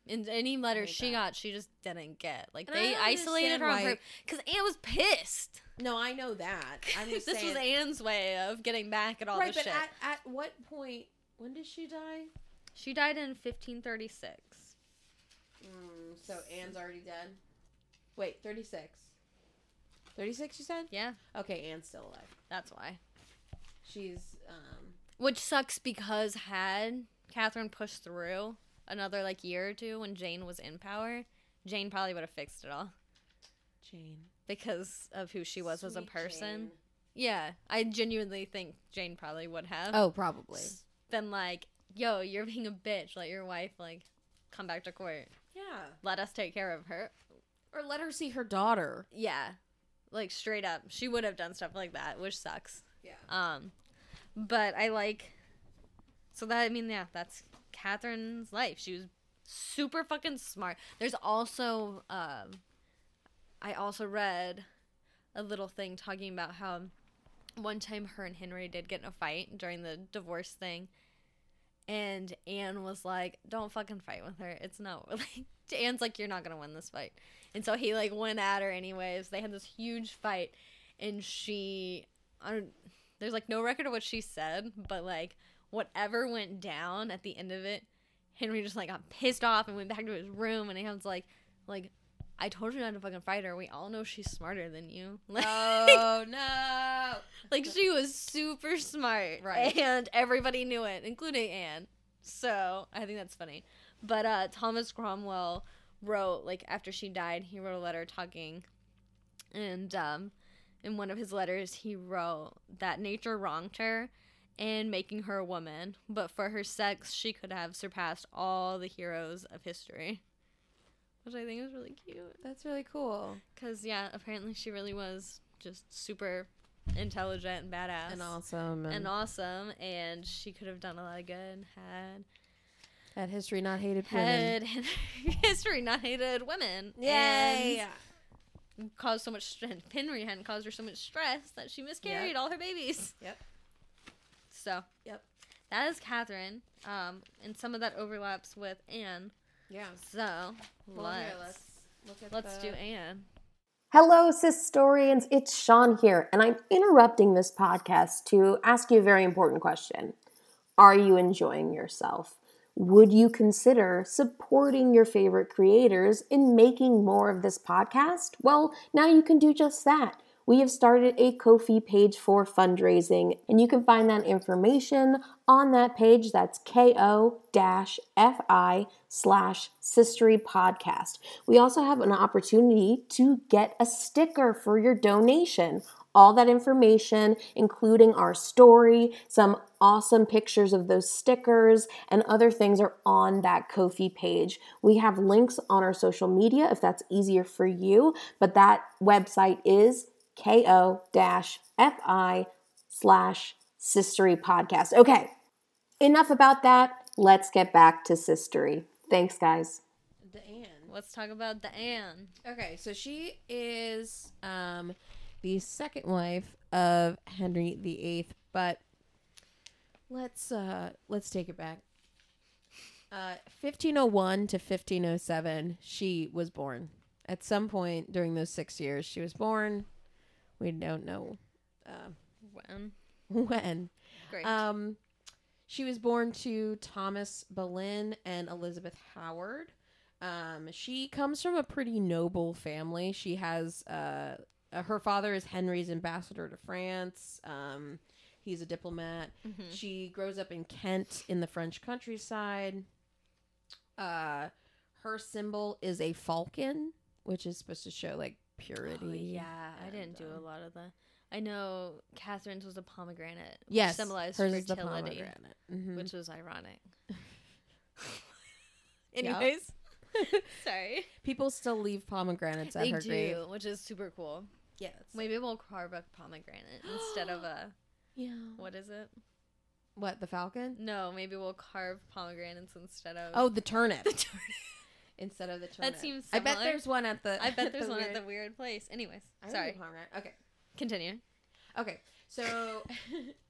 And any letters hate she got, she just didn't get. Like And they isolated her why- because Anne was pissed. No, I know that. [LAUGHS] I'm just this saying. was Anne's way of getting back at all right, but shit. at, at what point? When did she die? she died in 1536. Mm, so Anne's already dead. Wait, thirty six. Thirty six, you said? Yeah, Okay, Anne's still alive. that's why. She's um. Which sucks because had Catherine pushed through another like year or two when Jane was in power, Jane probably would have fixed it all Jane. because of who she was as a person. Jane. Yeah, I genuinely think Jane probably would have. Oh, probably. Been like, yo, you're being a bitch. Let your wife like come back to court. Yeah. Let us take care of her. Or let her see her daughter. Yeah, like straight up, she would have done stuff like that, which sucks. Yeah. Um, but I like. So that I mean, yeah, that's Catherine's life. She was super fucking smart. There's also, um, I also read a little thing talking about how one time her and Henry did get in a fight during the divorce thing. And Anne was like, "Don't fucking fight with her. It's not [LAUGHS] like." Anne's like, "You're not gonna win this fight," and so he like went at her anyways. They had this huge fight, and she, I don't, there's like no record of what she said, but like whatever went down at the end of it, Henry just like got pissed off and went back to his room, and was like, like. I told you not to fucking fight her. We all know she's smarter than you. [LAUGHS] Like, Oh no. like she was super smart, Right. And everybody knew it, including Anne. So I think that's funny. But uh, Thomas Cromwell wrote like after she died, he wrote a letter talking, and um, in one of his letters, he wrote that nature wronged her in making her a woman, but for her sex, she could have surpassed all the heroes of history. Which I think is really cute. That's really cool. Because, yeah, apparently she really was just super intelligent and badass. And awesome. And, awesome. And she could have done a lot of good. Had had history not hated had women. [LAUGHS] history not hated women. Yay! And caused so much stress. Henry hadn't caused her so much stress that she miscarried Yep. all her babies. Yep. So Yep. that is Catherine. Um, and some of that overlaps with Anne. Yeah. So Well, let's here, let's look at let's the- do Anne. Hello, Sistorians. It's Sean here, and I'm interrupting this podcast to ask you a very important question. Are you enjoying yourself? Would you consider supporting your favorite creators in making more of this podcast? Well, now you can do just that. We have started a Ko-fi page for fundraising, and you can find that information on that page. That's ko-fi slash sistery podcast. We also have an opportunity to get a sticker for your donation. All that information, including our story, some awesome pictures of those stickers, and other things are on that Ko-fi page. We have links on our social media if that's easier for you, but that website is ko-fi slash sistery podcast. Okay, enough about that. Let's get back to sistery. Thanks, guys. The Anne. Let's talk about the Anne. Okay, so she is um the second wife of Henry VIII, but let's uh let's take it back. Uh 1501 to 1507, she was born. At some point during those 6 years she was born. We don't know uh, When? [LAUGHS] when. Great. Um, she was born to Thomas Boleyn and Elizabeth Howard. Um, she comes from a pretty noble family. She has uh, uh, her father is Henry's ambassador to France. Um, he's a diplomat. Mhm. She grows up in Kent in the French countryside. Uh, her symbol is a falcon, which is supposed to show like purity. Oh, yeah, I didn't do a um, lot of that. I know Catherine's was a pomegranate. Which Yes, symbolized hers is the fertility, pomegranate. Mhm. which was ironic. [LAUGHS] Anyways, [LAUGHS] sorry. People still leave pomegranates at They her do, grave. which is super cool. Yes. Maybe we'll carve a pomegranate instead of a [GASPS] Yeah. what is it? What the falcon? No, maybe we'll carve pomegranates instead of Oh, the turnip [LAUGHS] the turnip. Instead of the that seems I bet there's one at the. I bet there's [LAUGHS] the one weird- at the weird place. Anyways, I would sorry. do. Okay. Continue. Okay. So.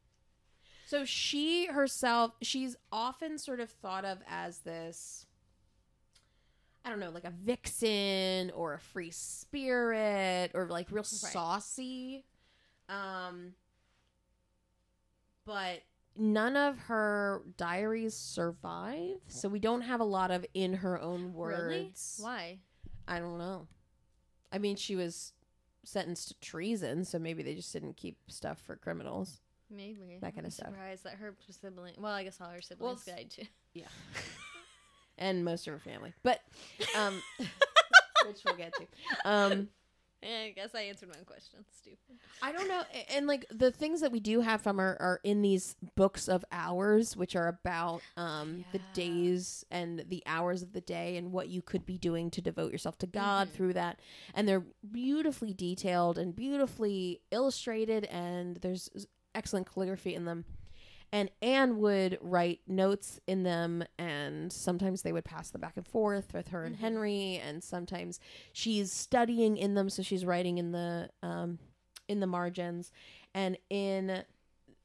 [LAUGHS] so she herself, she's often sort of thought of as this. I don't know, like a vixen or a free spirit or like real saucy. Um but none of her diaries survive, so we don't have a lot of in her own Really? words. Why? I don't know. I mean, she was sentenced to treason, so maybe they just didn't keep stuff for criminals. Maybe That kinda I'm stuff. Surprised that her sibling. Well, I guess all her siblings s- died too. Yeah. [LAUGHS] and most of her family. But um [LAUGHS] [LAUGHS] which we'll get to. Um I guess I answered my own question. Stupid. I don't know and like the things that we do have from her are in these books of hours which are about um the days and the hours of the day and what you could be doing to devote yourself to God Mhm. through that and they're beautifully detailed and beautifully illustrated and there's excellent calligraphy in them and Anne would write notes in them, and sometimes they would pass them back and forth with her and Mhm. Henry, and sometimes she's studying in them, so she's writing in the um, in the margins, and in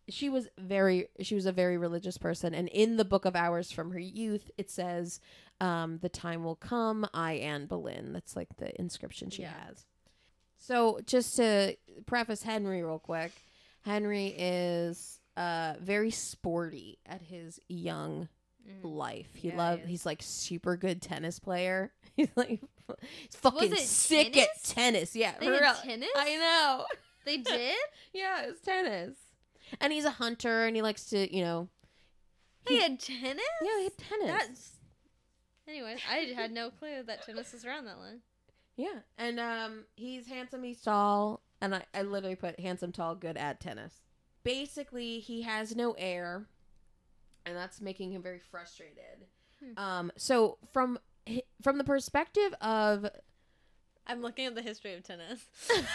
she was very she was a very religious person, and in the Book of Hours from her youth, it says, um, "The time will come, I Anne Boleyn." That's like the inscription she Yeah. has. So just to preface Henry real quick, Henry is uh very sporty at his young Mm. life. He Yeah, he love he's like super good tennis player. [LAUGHS] He's like he's fucking sick tennis? at tennis. Yeah, They real. tennis. I know. [LAUGHS] They did. Yeah, it's tennis. And he's a hunter and he likes to, you know, He had tennis. yeah, he had tennis. That's. Anyway, I had no clue that tennis was around that long. Yeah, and um, he's handsome. He's tall. and I, I literally put handsome, tall, good at tennis. Basically, he has no air, and that's making him very frustrated. Hmm. Um, so from from the perspective of I'm looking at the history of tennis. [LAUGHS] [LAUGHS] okay,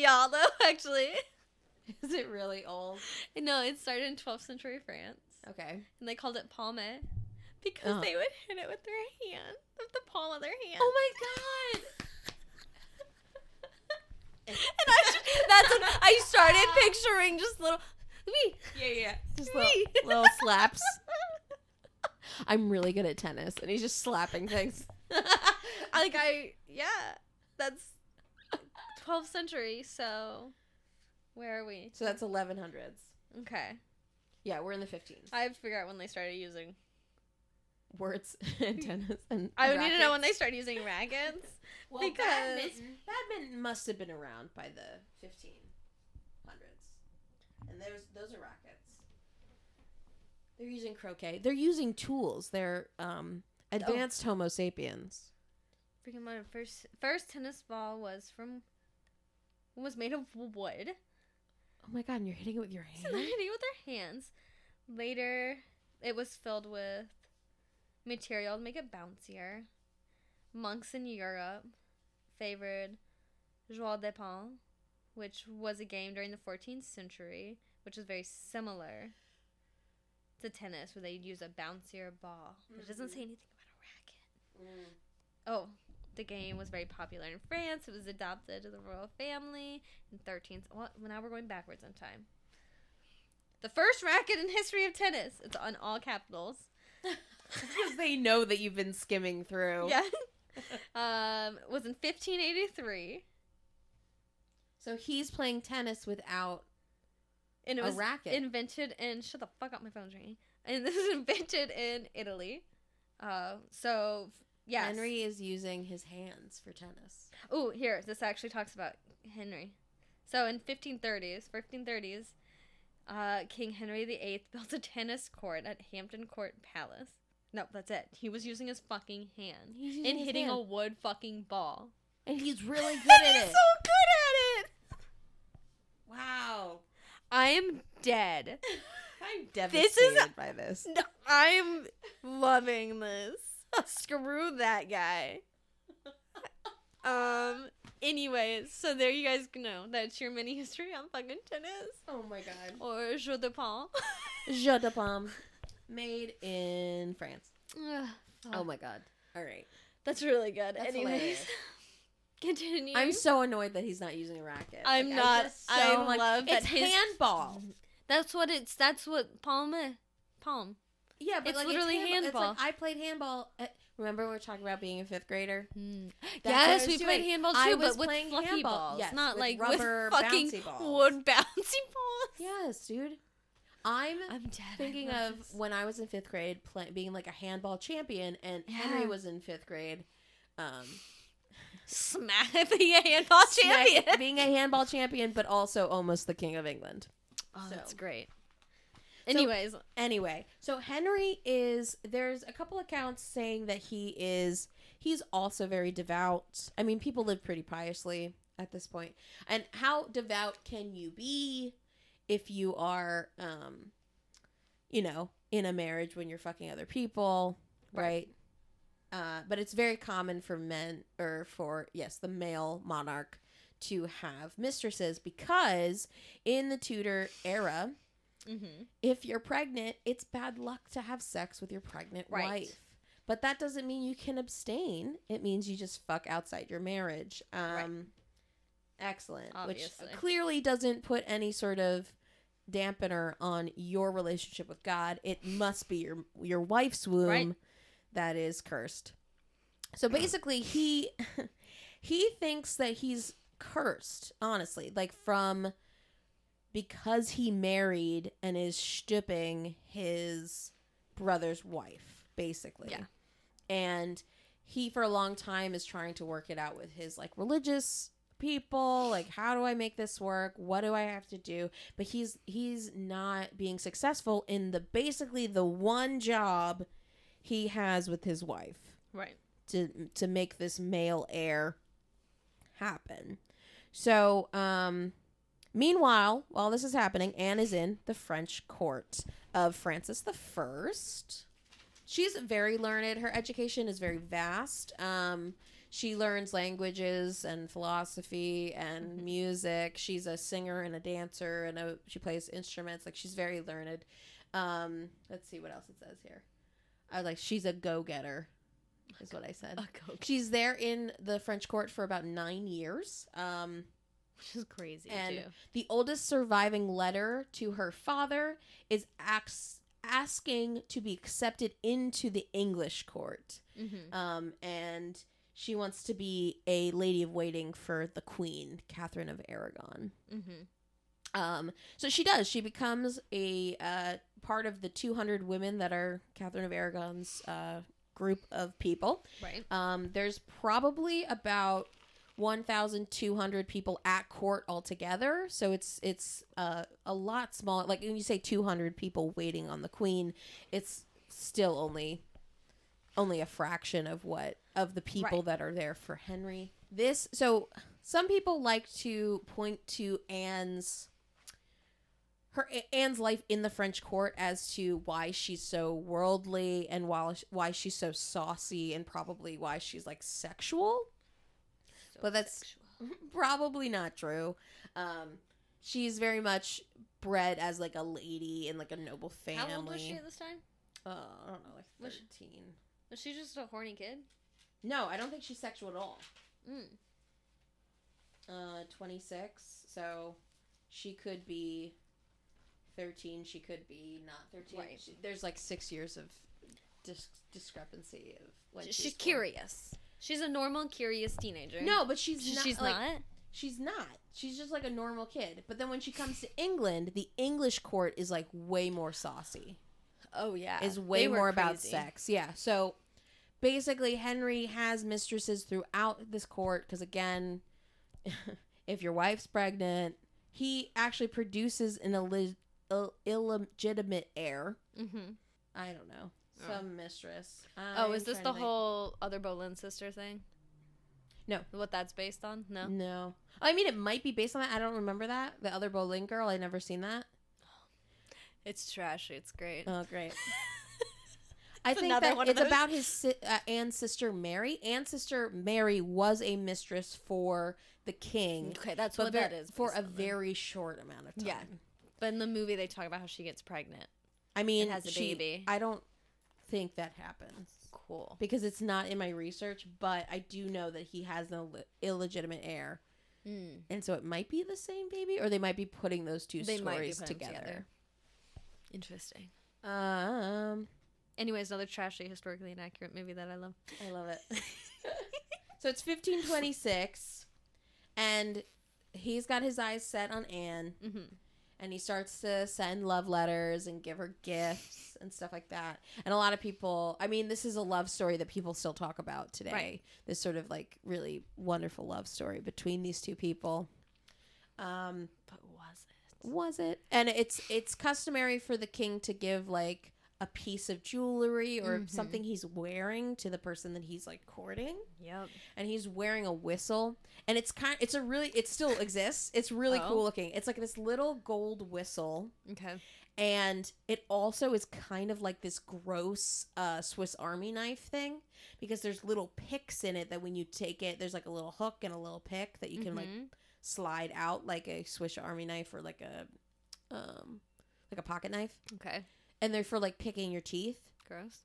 y'all though [LAUGHS] actually. is it really old? No, it started in 12th century France, Okay. and they called it palme because Oh. they would hit it with their hand, with the palm of their hand. Oh my god! And I just, that's when I started [LAUGHS] picturing just little me. Yeah, yeah. Just little, little slaps. I'm really good at tennis, and he's just slapping things. [LAUGHS] Like I, yeah, that's 12th century. So where are we? so that's 1100s. Okay, Yeah, we're in the 15s. I have to figure out when they started using. Words [LAUGHS] and [LAUGHS] tennis and. I would need to know when they started using rackets. [LAUGHS] Well, because- badminton, badminton must have been around by the 1500s, and those those are rackets. They're using croquet. They're using tools. They're um advanced Homo sapiens. Freaking my first first tennis ball was from was made of wood. Oh my god! And you're hitting it with your So they're hitting it with their hands. Later, it was filled with material to make it bouncier. Monks in Europe favored Jeu de Paume, which was a game during the 14th century, which is very similar to tennis, where they'd use a bouncier ball. It mm-hmm. doesn't say anything about a racket. Mm. Oh, the game was very popular in France. It was adopted to the royal family in 13th. Well, now we're going backwards in time. The first racket in history of tennis. It's on all capitals. [LAUGHS] Because they know that you've been skimming through. Yeah. [LAUGHS] um, was in 1583, So he's playing tennis without and it a was racket. invented in. Shut the fuck up, my phone's ringing. And this is [LAUGHS] invented in Italy. Uh, so yes. Henry is using his hands for tennis. Oh, here, this actually talks about Henry. So in 1530s, 1530s, uh, King Henry VIII [LAUGHS] built a tennis court at Hampton Court Palace. No, that's it. He was using his fucking hand using and hitting hand. a wood fucking ball. and he's [LAUGHS] really good at He's it. so good at it. wow. I am dead. [LAUGHS] I'm This devastated is- by this. [LAUGHS] No, I'm loving this. Screw that guy. Um. Anyways, so there you guys know that's your mini history on fucking tennis Oh my god. or jeu de paume. Jeu de pomme. Made in France. Ugh, Oh my god. All right. That's really good. That's Anyways, hilarious. [LAUGHS] continue. I'm so annoyed that he's not using a racket. I'm Like, not- just I like, love that it's his- handball. [LAUGHS] That's what it's. That's what palm. Palm. Yeah, but It's like, literally it's handball. handball. It's like I played handball. At, remember we are talking about being a fifth grader? Hmm. I yes, we doing. played handball too, I but with playing fluffy handball. balls, Yes, not like rubber with fucking bouncy balls. wood bouncy [LAUGHS] balls. Yes, dude. I'm I'm dead. Thinking of this. when I was in fifth grade, play, being like a handball champion, and Henry was in fifth grade. Um, smack [LAUGHS] being a handball champion. [LAUGHS] being a handball champion, but also almost the king of England. Oh, So- that's great. Anyways, Anyway, so Henry is there's a couple accounts saying that he is he's also very devout. I mean, people live pretty piously at this point. And how devout can you be if you are um you know, in a marriage when you're fucking other people, right? Uh, but it's very common for men or for yes, the male monarch to have mistresses because in the Tudor era, mm-hmm. if you're pregnant, it's bad luck to have sex with your pregnant Right. wife. But that doesn't mean you can abstain. It means you just fuck outside your marriage. Um Right. excellent. Obviously. Which clearly doesn't put any sort of dampener on your relationship with God. It must be your your wife's womb Right. that is cursed. So basically he [LAUGHS] he thinks that he's cursed, honestly, like from because he married and is stooping his brother's wife, basically. Yeah. And he for a long time is trying to work it out with his like religious people like how do i make this work what do i have to do but he's he's not being successful in the basically the one job he has with his wife Right. to to make this male heir happen. So, um, meanwhile, while this is happening, Anne is in the French court of Francis the First. She's very learned. Her education is very vast. Um, she learns languages and philosophy and Mhm. music. She's a singer and a dancer, and a, she plays instruments. Like she's very learned. Um, let's see what else it says here. I was like, she's a go getter, is what I said. She's there in the French court for about nine years. Um, which is crazy And- too. the oldest surviving letter to her father is ax- asking to be accepted into the English court. Mm-hmm. Um, and she wants to be a lady of waiting for the queen, Catherine of Aragon. Mm-hmm. Um, so she does. She becomes a uh, part of the 200 women that are Catherine of Aragon's uh, group of people. Right. Um, there's probably about 1,200 people at court altogether, so it's it's uh, a lot smaller. Like when you say 200 people waiting on the queen, it's still only only a fraction of what of the people Right. that are there for Henry. This so some people like to point to Anne's her Anne's life in the French court as to why she's so worldly and why why she's so saucy and probably why she's like sexual. So But that's- sexual. [LAUGHS] Probably not true. Um, she's very much bred as like a lady in like a noble family. How old was she at this time? Uh, I don't know, like Was she- thirteen. Was she just a horny kid? No, I don't think she's sexual at all. Mm. Uh, twenty six. So she could be thirteen. She could be not thirteen. Right. She- there's like six years of dis- discrepancy of when She's, she's curious. She's a normal, curious teenager. No, but she's not. she's like, not. She's not. She's just like a normal kid. But then when she comes to England, the English court is like way more saucy. Oh yeah, Is way more about sex. Yeah. So basically Henry has mistresses throughout this court because again, [LAUGHS] if your wife's pregnant, he actually produces an illeg- Ill- illegitimate heir. Mm-hmm. I don't know. Oh. Some mistress. Oh, I'm is this the whole other Boleyn sister thing? No. What that's based on? No. No. I mean, it might be based on that. I don't remember that. The other Boleyn girl. I never seen that. It's trashy. It's great. Oh, great. [LAUGHS] I think that it's those. about his si- uh, Anne's sister Mary. Anne's sister Mary was a mistress for the king, okay, that's what that is. for a very short amount of time. Yeah. But in the movie, they talk about how she gets pregnant. I mean, has a she- baby. I don't think that happens Cool. because it's not in my research, but I do know that he has an Ill- illegitimate heir, Mm. and so it might be the same baby, or they might be putting those two They stories together. together. Interesting. Um, Anyways, another trashy, historically inaccurate movie that I love. I love it. [LAUGHS] so it's 1526, and he's got his eyes set on Anne, Mm-hmm. and he starts to send love letters and give her gifts and stuff like that. And a lot of people, I mean, this is a love story that people still talk about today. Right. This sort of like really wonderful love story between these two people. Um, But was it? was it? And it's it's customary for the king to give like a piece of jewelry or Mhm. something he's wearing to the person that he's like courting Yep. and he's wearing a whistle and it's kind it's a really it still exists it's really Oh. cool looking it's like this little gold whistle Okay. and it also is kind of like this gross uh swiss army knife thing because there's little picks in it that when you take it there's like a little hook and a little pick that you can like Mhm. slide out like a swiss army knife or like a um like a pocket knife Okay. And they're for like picking your teeth Gross.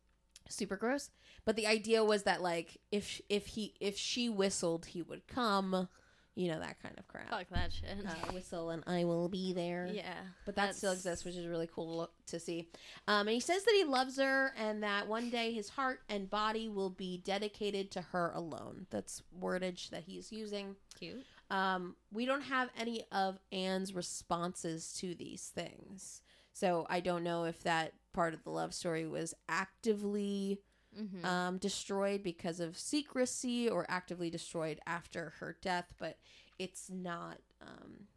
super gross. But the idea was that like if if he if she whistled, he would come, you know that kind of crap. Fuck that shit. Uh, whistle and I will be there. yeah. But that still exists, which is really cool to, look, to see. Um, and he says that he loves her and that one day his heart and body will be dedicated to her alone. That's wordage that he's using. Cute. Um, we don't have any of Anne's responses to these things. So I don't know if that part of the love story was actively Mm-hmm. um, destroyed because of secrecy or actively destroyed after her death, but it's not um,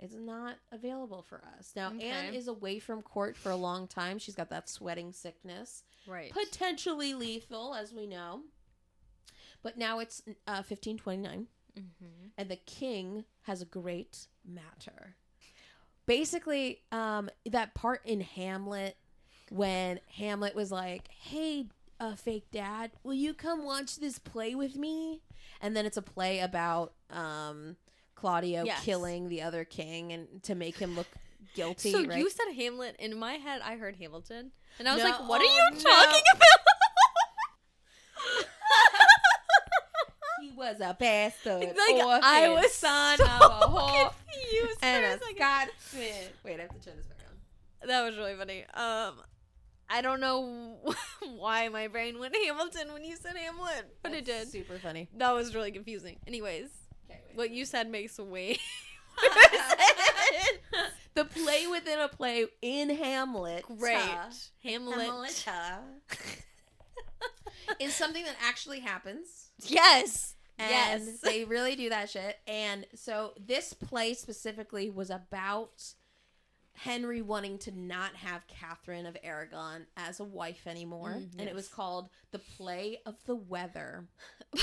it's not available for us now. Anne is away from court for a long time. She's got that sweating sickness, right. potentially lethal, as we know. But now it's uh, 1529, Mm-hmm. and the king has a great matter. Basically, um, that part in Hamlet when Hamlet was like, "Hey, uh, fake dad, will you come watch this play with me?" And then it's a play about um, Claudio Yes. killing the other king and to make him look guilty. So right? you said Hamlet. In my head, I heard Hamilton, and I was No, like, "What are oh, you no. talking he was a bastard, [LAUGHS] about?" like orphan, I was son so of a [LAUGHS] whore confused and a a. Scotsman. Wait, I have to turn this back on. That was really funny. Um, I don't know [LAUGHS] why my brain went Hamilton when you said Hamlet, but it did. Super funny. That was really confusing. Anyways, Okay, wait. what you said makes way. the play within a play in Hamlet. Great, Hamlet. Hamlet. is something that actually happens. Yes. And yes. they really do that shit. And so this play specifically was about Henry wanting to not have Catherine of Aragon as a wife anymore. Mm, And it was called The Play of the Weather. [LAUGHS]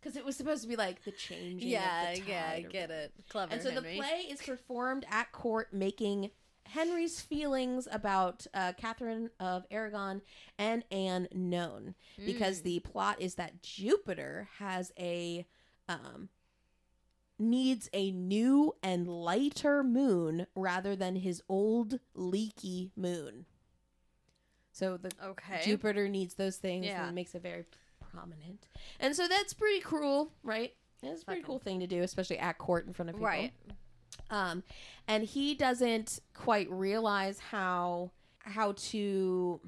Because it was supposed to be like the changing yeah, the yeah, I get it. Clever. and so Henry. the play is performed at court, making Henry's feelings about uh, Catherine of Aragon and Anne known, because Mm. the plot is that Jupiter has a um, needs a new and lighter moon rather than his old leaky moon. So the okay. Jupiter needs those things Yeah. and makes it very prominent. And so that's pretty cruel, right? It's a pretty cool thing to do, especially at court in front of people. Right. Um, and he doesn't quite realize how how to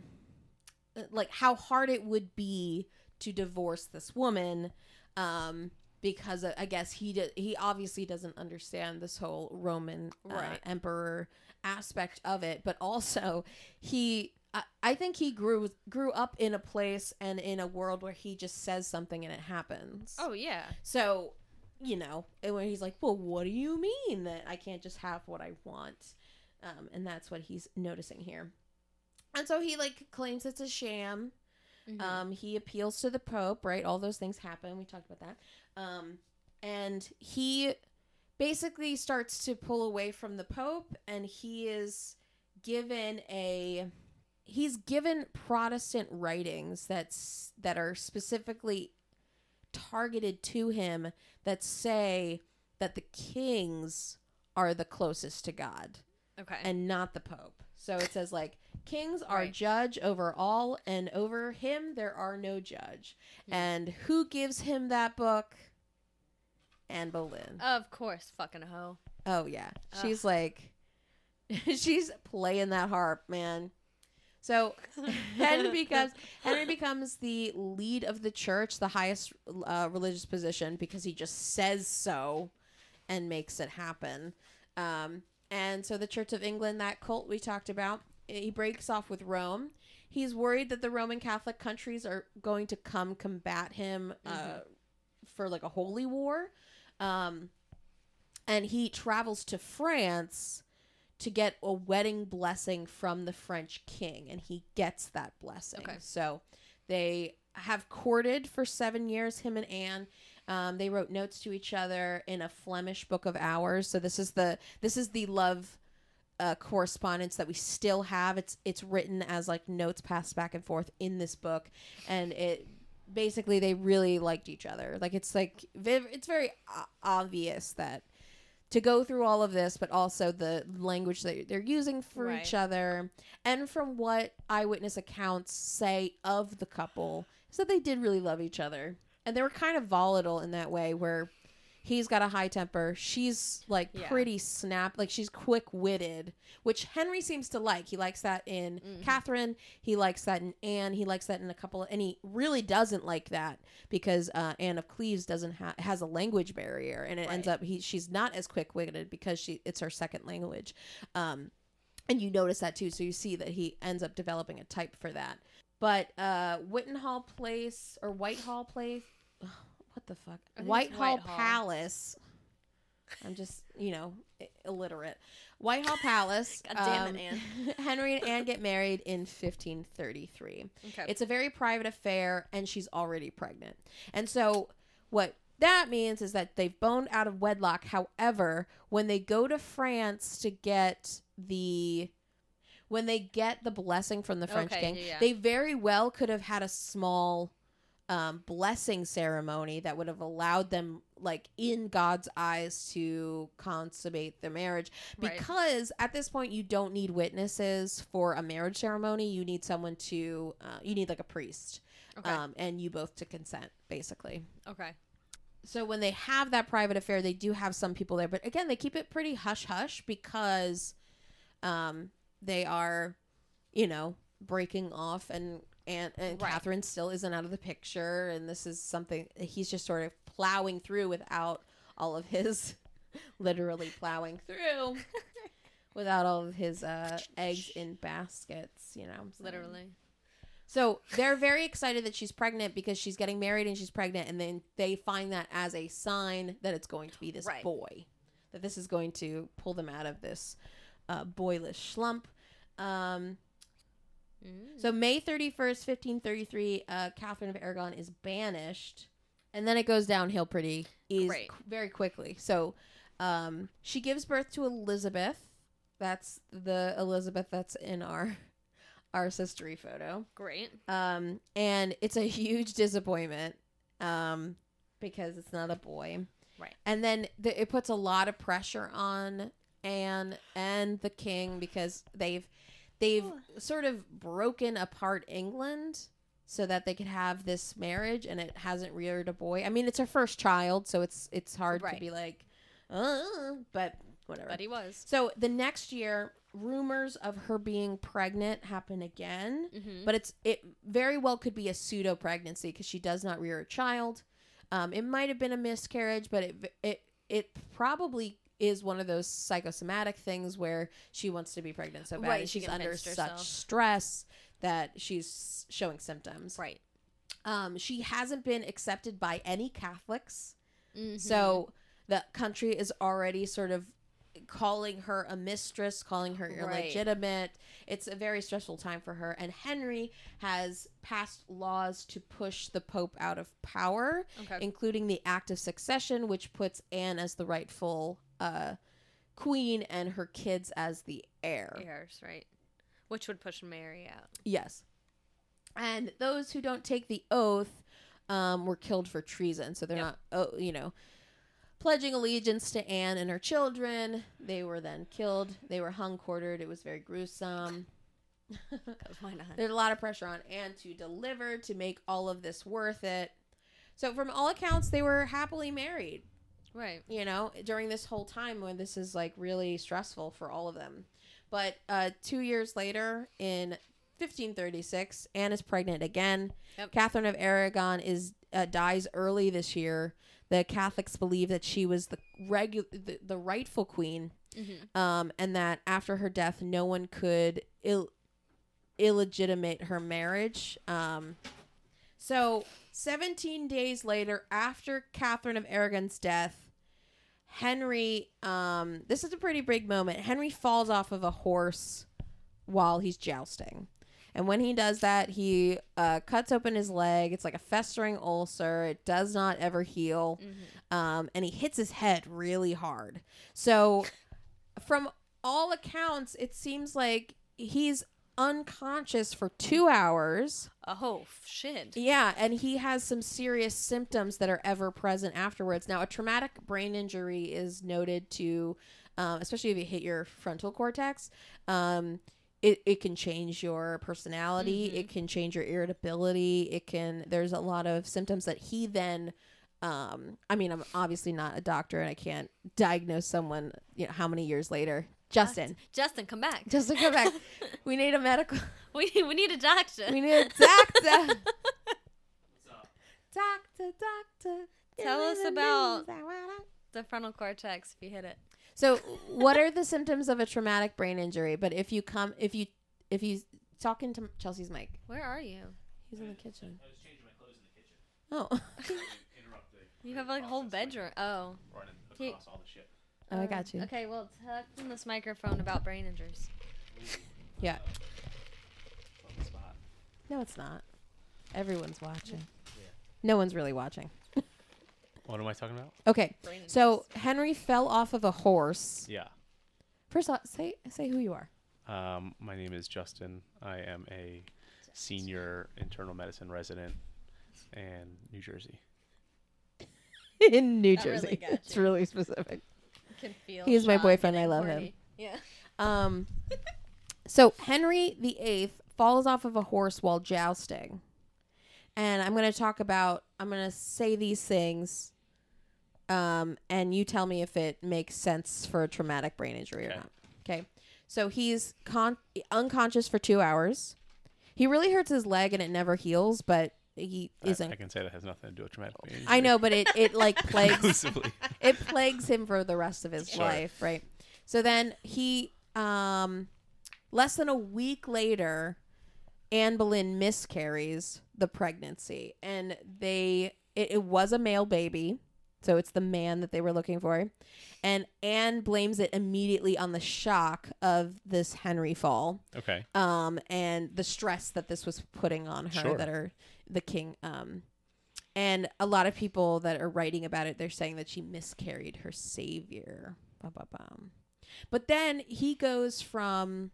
like how hard it would be to divorce this woman um because uh, I guess he did, he obviously doesn't understand this whole Roman uh, Right. emperor aspect of it, but also he I, I think he grew grew up in a place and in a world where he just says something and it happens. Oh yeah. So, you know, and when he's like, "Well, what do you mean that I can't just have what I want?" Um, and that's what he's noticing here. And so he like claims it's a sham. Mhm. Um, he appeals to the Pope, right? All those things happen. We talked about that. Um, and he basically starts to pull away from the Pope, and he is given a he's given Protestant writings that's that are specifically targeted to him that say that the kings are the closest to God okay. and not the Pope. So it says like kings are Right. judge over all, and over him there are no judge. Hmm. And who gives him that book? Anne Boleyn. of course, fucking hoe. Oh yeah, Ugh. she's like, [LAUGHS] she's playing that harp, man. So [LAUGHS] Henry becomes Henry becomes the lead of the church, the highest uh, religious position, because he just says so and makes it happen. Um, and so the Church of England, that cult we talked about, he breaks off with Rome. He's worried that the Roman Catholic countries are going to come combat him uh, Mhm. for like a holy war. Um, and he travels to France to get a wedding blessing from the French king, and he gets that blessing. Okay. So they have courted for seven years, him and Anne. Um, they wrote notes to each other in a Flemish book of hours. So this is the this is the love uh, correspondence that we still have. It's it's written as like notes passed back and forth in this book, and it basically they really liked each other. Like it's like it's very obvious that to go through all of this, but also the language that they're using for Right. each other, and from what eyewitness accounts say of the couple, is that they did really love each other, and they were kind of volatile in that way where. He's got a high temper. She's like Yeah. pretty snap, like she's quick witted, which Henry seems to like. He likes that in Mhm. Catherine. He likes that in Anne. He likes that in a couple, of, and he really doesn't like that because uh, Anne of Cleves doesn't have has a language barrier, and it ends up he she's not as quick witted because she it's her second language, um, and you notice that too. So you see that he ends up developing a type for that. But uh, Wittenhall Place or Whitehall Place, what the fuck? I think it's Whitehall, Whitehall. Palace. I'm just you know illiterate. Whitehall Palace. [LAUGHS] God damn it, um, Anne. [LAUGHS] Henry and Anne get married in 1533. Okay. It's a very private affair, and she's already pregnant. And so, what that means is that they've boned out of wedlock. However, when they go to France to get the when they get the blessing from the French Okay, king, yeah, yeah. they very well could have had a small um, blessing ceremony that would have allowed them, like in God's eyes, to consummate the marriage. Right. Because at this point, you don't need witnesses for a marriage ceremony. You need someone to, uh, you need like a priest, Okay. um, and you both to consent, basically okay. so when they have that private affair they do have some people there but again they keep it pretty hush hush because um they are you know breaking off and and, and Right. catherine still isn't out of the picture and this is something he's just sort of plowing through without all of his [LAUGHS] literally plowing through [LAUGHS] without all of his uh eggs in baskets you know what Literally. So they're very excited that she's pregnant because she's getting married and she's pregnant, and then they find that as a sign that it's going to be this Right. boy, that this is going to pull them out of this uh, boyless slump. Um, Mm. so May thirty first, fifteen thirty three, uh, Catherine of Aragon is banished, and then it goes downhill pretty easy, very quickly. So um, she gives birth to Elizabeth. That's the Elizabeth that's in our our sistery photo Great. um, and it's a huge disappointment um, because it's not a boy. Right. And then the, it puts a lot of pressure on Anne and the king because they've they've sort of broken apart England so that they could have this marriage and it hasn't reared a boy. I mean, it's her first child, so it's it's hard to be like, uh, but whatever. But he was. So the next year, rumors of her being pregnant happen again Mm-hmm. but it's it very well could be a pseudo pregnancy because she does not rear a child. Um, it might have been a miscarriage, but it it it probably is one of those psychosomatic things where she wants to be pregnant so bad. Right, and she she's under such herself. stress that she's showing symptoms. Right. Um, she hasn't been accepted by any Catholics. Mhm. So the country is already sort of calling her a mistress, calling her Right. illegitimate. It's a very stressful time for her. And Henry has passed laws to push the Pope out of power, Okay. including the Act of Succession, which puts Anne as the rightful uh, queen and her kids as the heir. heirs, right? Which would push Mary out. Yes. And those who don't take the oath um, were killed for treason. So they're Yep. not, oh, you know, pledging allegiance to Anne and her children. They were then killed. They were hung, quartered. It was very gruesome. [LAUGHS] There's a lot of pressure on Anne to deliver to make all of this worth it. So, from all accounts, they were happily married Right. you know, during this whole time when this is like really stressful for all of them. But uh, two years later, in 1536, Anne is pregnant again. Yep. Catherine of Aragon is uh, dies early this year. The Catholics believe that she was the regu- the, the rightful queen, Mm-hmm. um, and that after her death, no one could Ill- illegitimate her marriage. Um, so, 17 days later, after Catherine of Aragon's death, Henry, um, this is a pretty big moment. Henry falls off of a horse while he's jousting. And when he does that, he uh, cuts open his leg. It's like a festering ulcer. It does not ever heal. Mm-hmm. Um, and he hits his head really hard. So, from all accounts, it seems like he's unconscious for two hours. Oh shit. Yeah, and he has some serious symptoms that are ever present afterwards. Now, a traumatic brain injury is noted to, um, especially if you hit your frontal cortex, um, it, it can change your personality. Mhm. It can change your irritability. It can, there's a lot of symptoms that he then, um, I mean, I'm obviously not a doctor and I can't diagnose someone, you know, how many years later. Justin, Justin, come back. Justin, come back. [LAUGHS] we need a medical. [LAUGHS] we we need a doctor. We need a doctor. [LAUGHS] Doctor, doctor. Tell us about- the frontal cortex. If you hit it. So, what are the symptoms of a traumatic brain injury? But if you come, if you, if you talking to Chelsea's mic, Where are you? he's in the kitchen. I was changing my clothes in the kitchen. Oh, Interrupt. You have like a whole bedroom. Oh. Running across all the shit. Oh, I got you. Okay, well, talk in this microphone about brain injuries. [LAUGHS] Yeah. On the spot. No, it's not. Everyone's watching. No one's really watching. [LAUGHS] What am I talking about? Okay, so Henry fell off of a horse. Yeah. First off, say say who you are. Um, my name is Justin. I am a senior internal medicine resident in New Jersey. [LAUGHS] In New That Jersey. got it's really specific. Can feel He's my boyfriend, I getting love him. Yeah. Um, [LAUGHS] so Henry the Eighth falls off of a horse while jousting, and I'm going to talk about. I'm going to say these things, um, and you tell me if it makes sense for a traumatic brain injury or not. Okay. So he's con- unconscious for two hours. He really hurts his leg, and it never heals, but he isn't. I, can say that has nothing to do with traumatic brain I know, but it it like [LAUGHS] plagues it plagues him for the rest of his Sure. life, right? So then he, um, less than a week later, Anne Boleyn miscarries the pregnancy, and they it, it was a male baby, so it's the man that they were looking for, and Anne blames it immediately on the shock of this Henry fall, Okay. um, and the stress that this was putting on her Sure. that are the king, um, and a lot of people that are writing about it, they're saying that she miscarried her savior. But then he goes from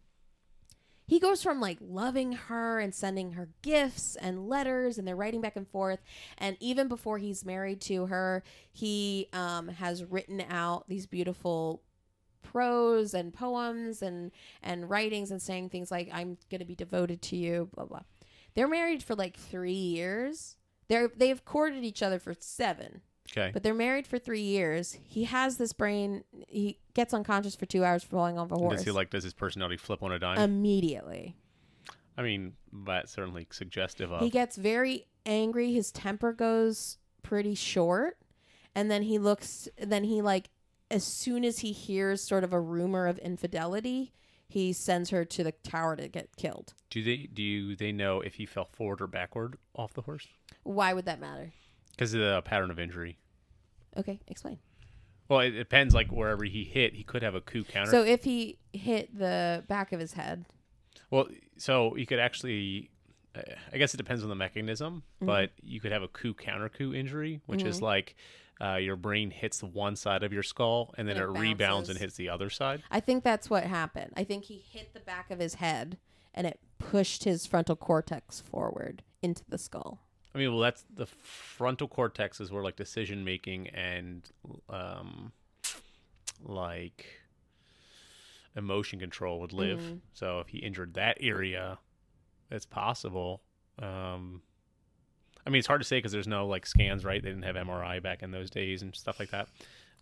he goes from like loving her and sending her gifts and letters and they're writing back and forth and even before he's married to her he um, has written out these beautiful prose and poems and and writings and saying things like i'm going to be devoted to you blah blah they're married for like three years they're they've courted each other for seven Okay. but they're married for three years he has this brain he gets unconscious for two hours falling off a horse Does he like? Does his personality flip on a dime? immediately I mean, that's certainly suggestive of. he gets very angry his temper goes pretty short and then he looks then he like as soon as he hears sort of a rumor of infidelity he sends her to the tower to get killed do they? Do they know if he fell forward or backward off the horse? why would that matter Because of the pattern of injury. okay explain Well, it depends. Like wherever he hit, he could have a coup counter. so if he hit the back of his head well, so he could actually. I guess it depends on the mechanism, Mm-hmm. but you could have a coup contrecoup injury, which is like uh, your brain hits the one side of your skull and then it, it rebounds and hits the other side. i think that's what happened i think he hit the back of his head and it pushed his frontal cortex forward into the skull I mean, well, that's the frontal cortex is where like decision making and um, like emotion control would live. Mm-hmm. So if he injured that area, it's possible. Um, I mean, it's hard to say because there's no like scans, right? They didn't have MRI back in those days and stuff like that.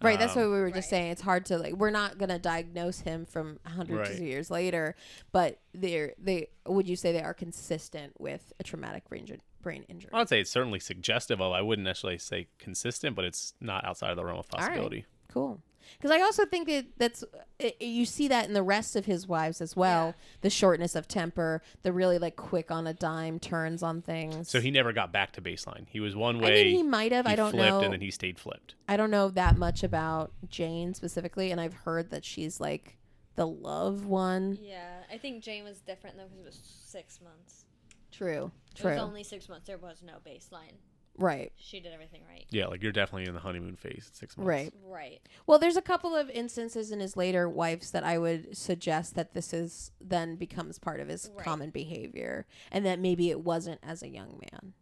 Right, that's Um, what we were just saying. It's hard to like. We're not gonna diagnose him from hundreds of years later, but they're they. Would you say they are consistent with a traumatic brain inju- brain injury? I would say it's certainly suggestive of. I wouldn't necessarily say consistent, but it's not outside of the realm of right. possibility. Cool. Because I also think that that's it, you see that in the rest of his wives as well. The shortness of temper, the really like quick on a dime turns on things. So he never got back to baseline. He was one I way. mean, he might have. he I don't flipped know. and then he stayed flipped. I don't know that much about Jane specifically, and I've heard that she's like the love one. Yeah, I think Jane was different though because it was six months. True. True. It True. was only six months. There was no baseline. Right. She did everything right. Yeah, like you're definitely in the honeymoon phase at six months. Right. Right. Well, there's a couple of instances in his later wives that I would suggest that this is then becomes part of his Right. common behavior, and that maybe it wasn't as a young man.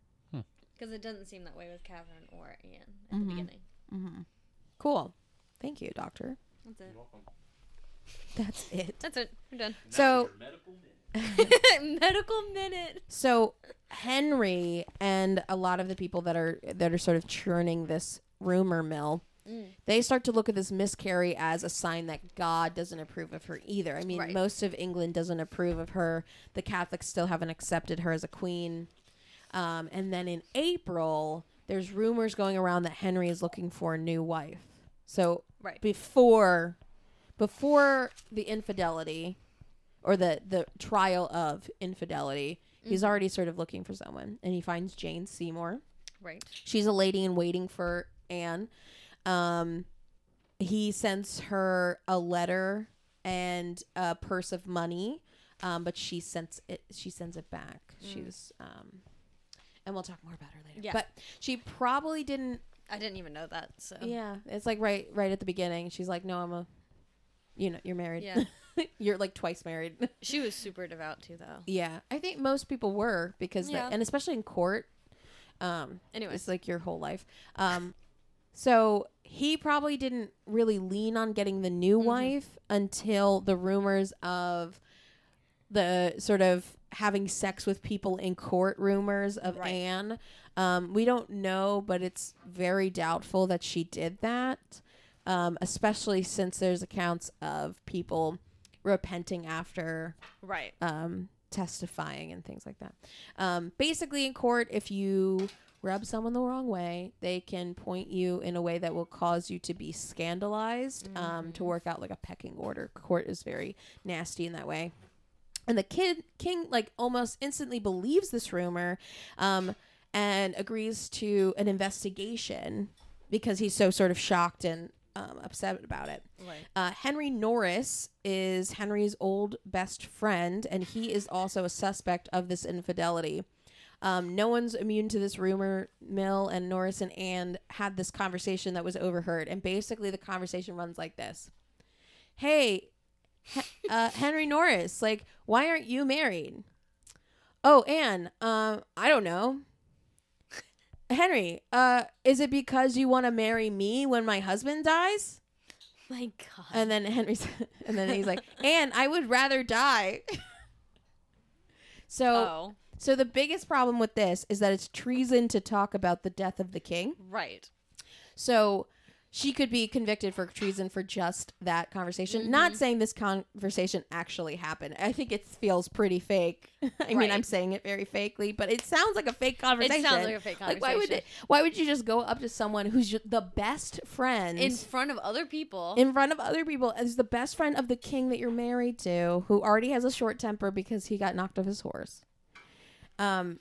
Because it doesn't seem that way with Catherine or Anne at Mhm. the beginning. Mm-hmm. Cool. Thank you, doctor. That's it. That's it. That's it. We're done. So, [LAUGHS] Medical minute. so Henry and a lot of the people that are that are sort of churning this rumor mill, Mm. they start to look at this miscarry as a sign that God doesn't approve of her either. I mean, Right. most of England doesn't approve of her. The Catholics still haven't accepted her as a queen. Um, and then in April, there's rumors going around that Henry is looking for a new wife. So Right. before before the infidelity or the the trial of infidelity, he's Mm-hmm. already sort of looking for someone, and he finds Jane Seymour. Right. She's a lady in waiting for Anne. Um, he sends her a letter and a purse of money, um, but she sends it. She sends it back. She was, um, and we'll talk more about her later. Mm. Yeah. But she probably didn't I didn't even know that. So Yeah, it's like right right at the beginning. She's like, "No, I'm a, you know, you're married. Yeah. [LAUGHS] [LAUGHS] you're like twice married." [LAUGHS] she was super devout too, though. yeah, I think most people were because, Yeah. and especially in court, um, Anyways, it's like your whole life. Um, so he probably didn't really lean on getting the new Mhm. wife until the rumors of the sort of having sex with people in court rumors of Right. Anne. Um, we don't know, but it's very doubtful that she did that, um, especially since there's accounts of people repenting after right. um, testifying and things like that. Um, basically, in court, if you rub someone the wrong way, they can point you in a way that will cause you to be scandalized um, to work out like a pecking order. Court is very nasty in that way. And the kid king like almost instantly believes this rumor um, and agrees to an investigation because he's so sort of shocked and um, upset about it. Right. Uh, Henry Norris is Henry's old best friend, and he is also a suspect of this infidelity. Um, no one's immune to this rumor mill, and Norris and Anne had this conversation that was overheard. And basically, the conversation runs like this Hey, He- uh, Henry Norris, like, why aren't you married? Oh, Anne, um, I don't know. Henry, uh, is it because you want to marry me when my husband dies? My God. And then Henry's, [LAUGHS] and then he's like, "And I would rather die." [LAUGHS] so, oh, so the biggest problem with this is that it's treason to talk about the death of the king. right. So she could be convicted for treason for just that conversation. Not saying this conversation actually happened. I think it feels pretty fake. [LAUGHS] I mean, I'm saying it very fakely, but it sounds like a fake conversation. It sounds like a fake Like, conversation. why would it, why would you just go up to someone who's the best friend in front of other people. in front of other people as the best friend of the king that you're married to, who already has a short temper because he got knocked off his horse. Um,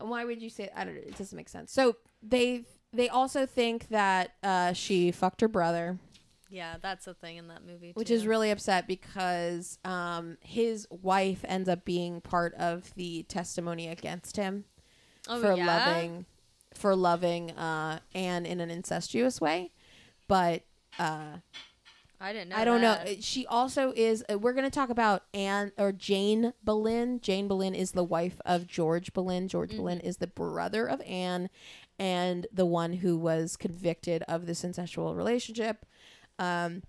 why would you say? I don't know. It doesn't make sense. So they they also think that uh, she fucked her brother, yeah, that's a thing in that movie. which is really upset because um, his wife ends up being part of the testimony against him oh, for loving for loving uh, Anne in an incestuous way, but. Uh, I didn't know. I don't know. that. She also is. Uh, we're going to talk about Anne or Jane Boleyn. Jane Boleyn is the wife of George Boleyn. George Mm-hmm. Boleyn is the brother of Anne, and the one who was convicted of this incestual relationship. Um,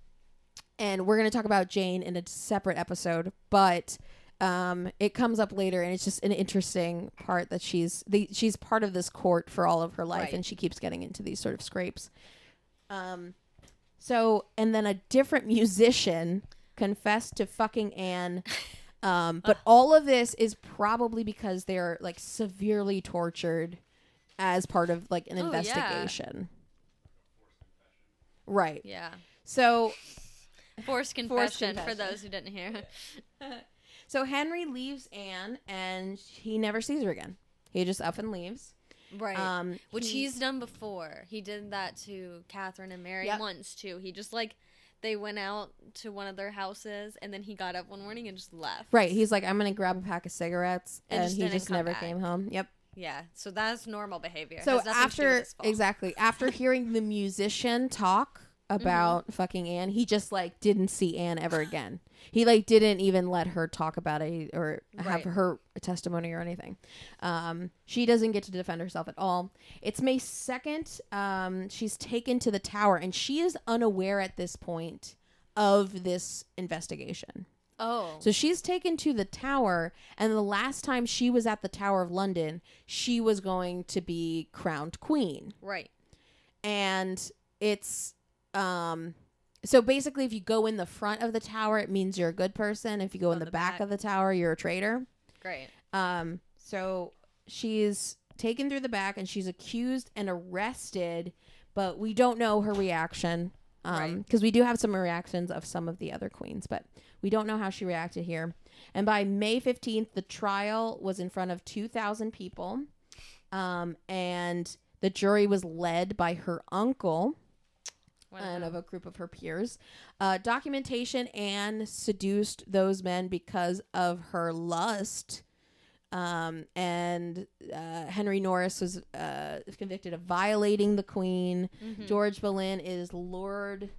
and we're going to talk about Jane in a separate episode, but um, it comes up later, and it's just an interesting part that she's the she's part of this court for all of her life, Right. and she keeps getting into these sort of scrapes. Um, so, and then a different musician confessed to fucking Anne. [LAUGHS] Um, but all of this is probably because they're like severely tortured as part of like an Oh, yeah. investigation. Right. yeah. So, Forced confession, for confession. those who didn't hear. [LAUGHS] so Henry leaves Anne and he never sees her again. He just up and leaves. right. Um, Which he- he's done before. He did that to Catherine and Mary Yep. once too. He just like they went out to one of their houses and then he got up one morning and just left. Right. He's like, I'm going to grab a pack of cigarettes. And And, just he didn't just come never back. came home. Yep. Yeah. So that's normal behavior. So has nothing to do with after exactly after hearing the musician talk about fucking Anne, he just like didn't see Anne ever again. He like didn't even let her talk about it or have Right. her testimony or anything. Um, she doesn't get to defend herself at all. It's May second. Um, she's taken to the tower, and she is unaware at this point of this investigation. Oh. So she's taken to the tower, and the last time she was at the Tower of London, she was going to be crowned queen. right. And it's um so basically if you go in the front of the tower, it means you're a good person. If you go in the, the back, back. of the tower, you're a traitor. Great. Um so she's taken through the back and she's accused and arrested, but we don't know her reaction. Um, Right. because we do have some reactions of some of the other queens, but we don't know how she reacted here. And by May 15th, the trial was in front of 2,000 people. Um, and the jury was led by her uncle and of a group of her peers. Uh, documentation Anne seduced those men because of her lust Um, and uh, Henry Norris was uh, convicted of violating the Queen. Mhm. George Boleyn is Lord.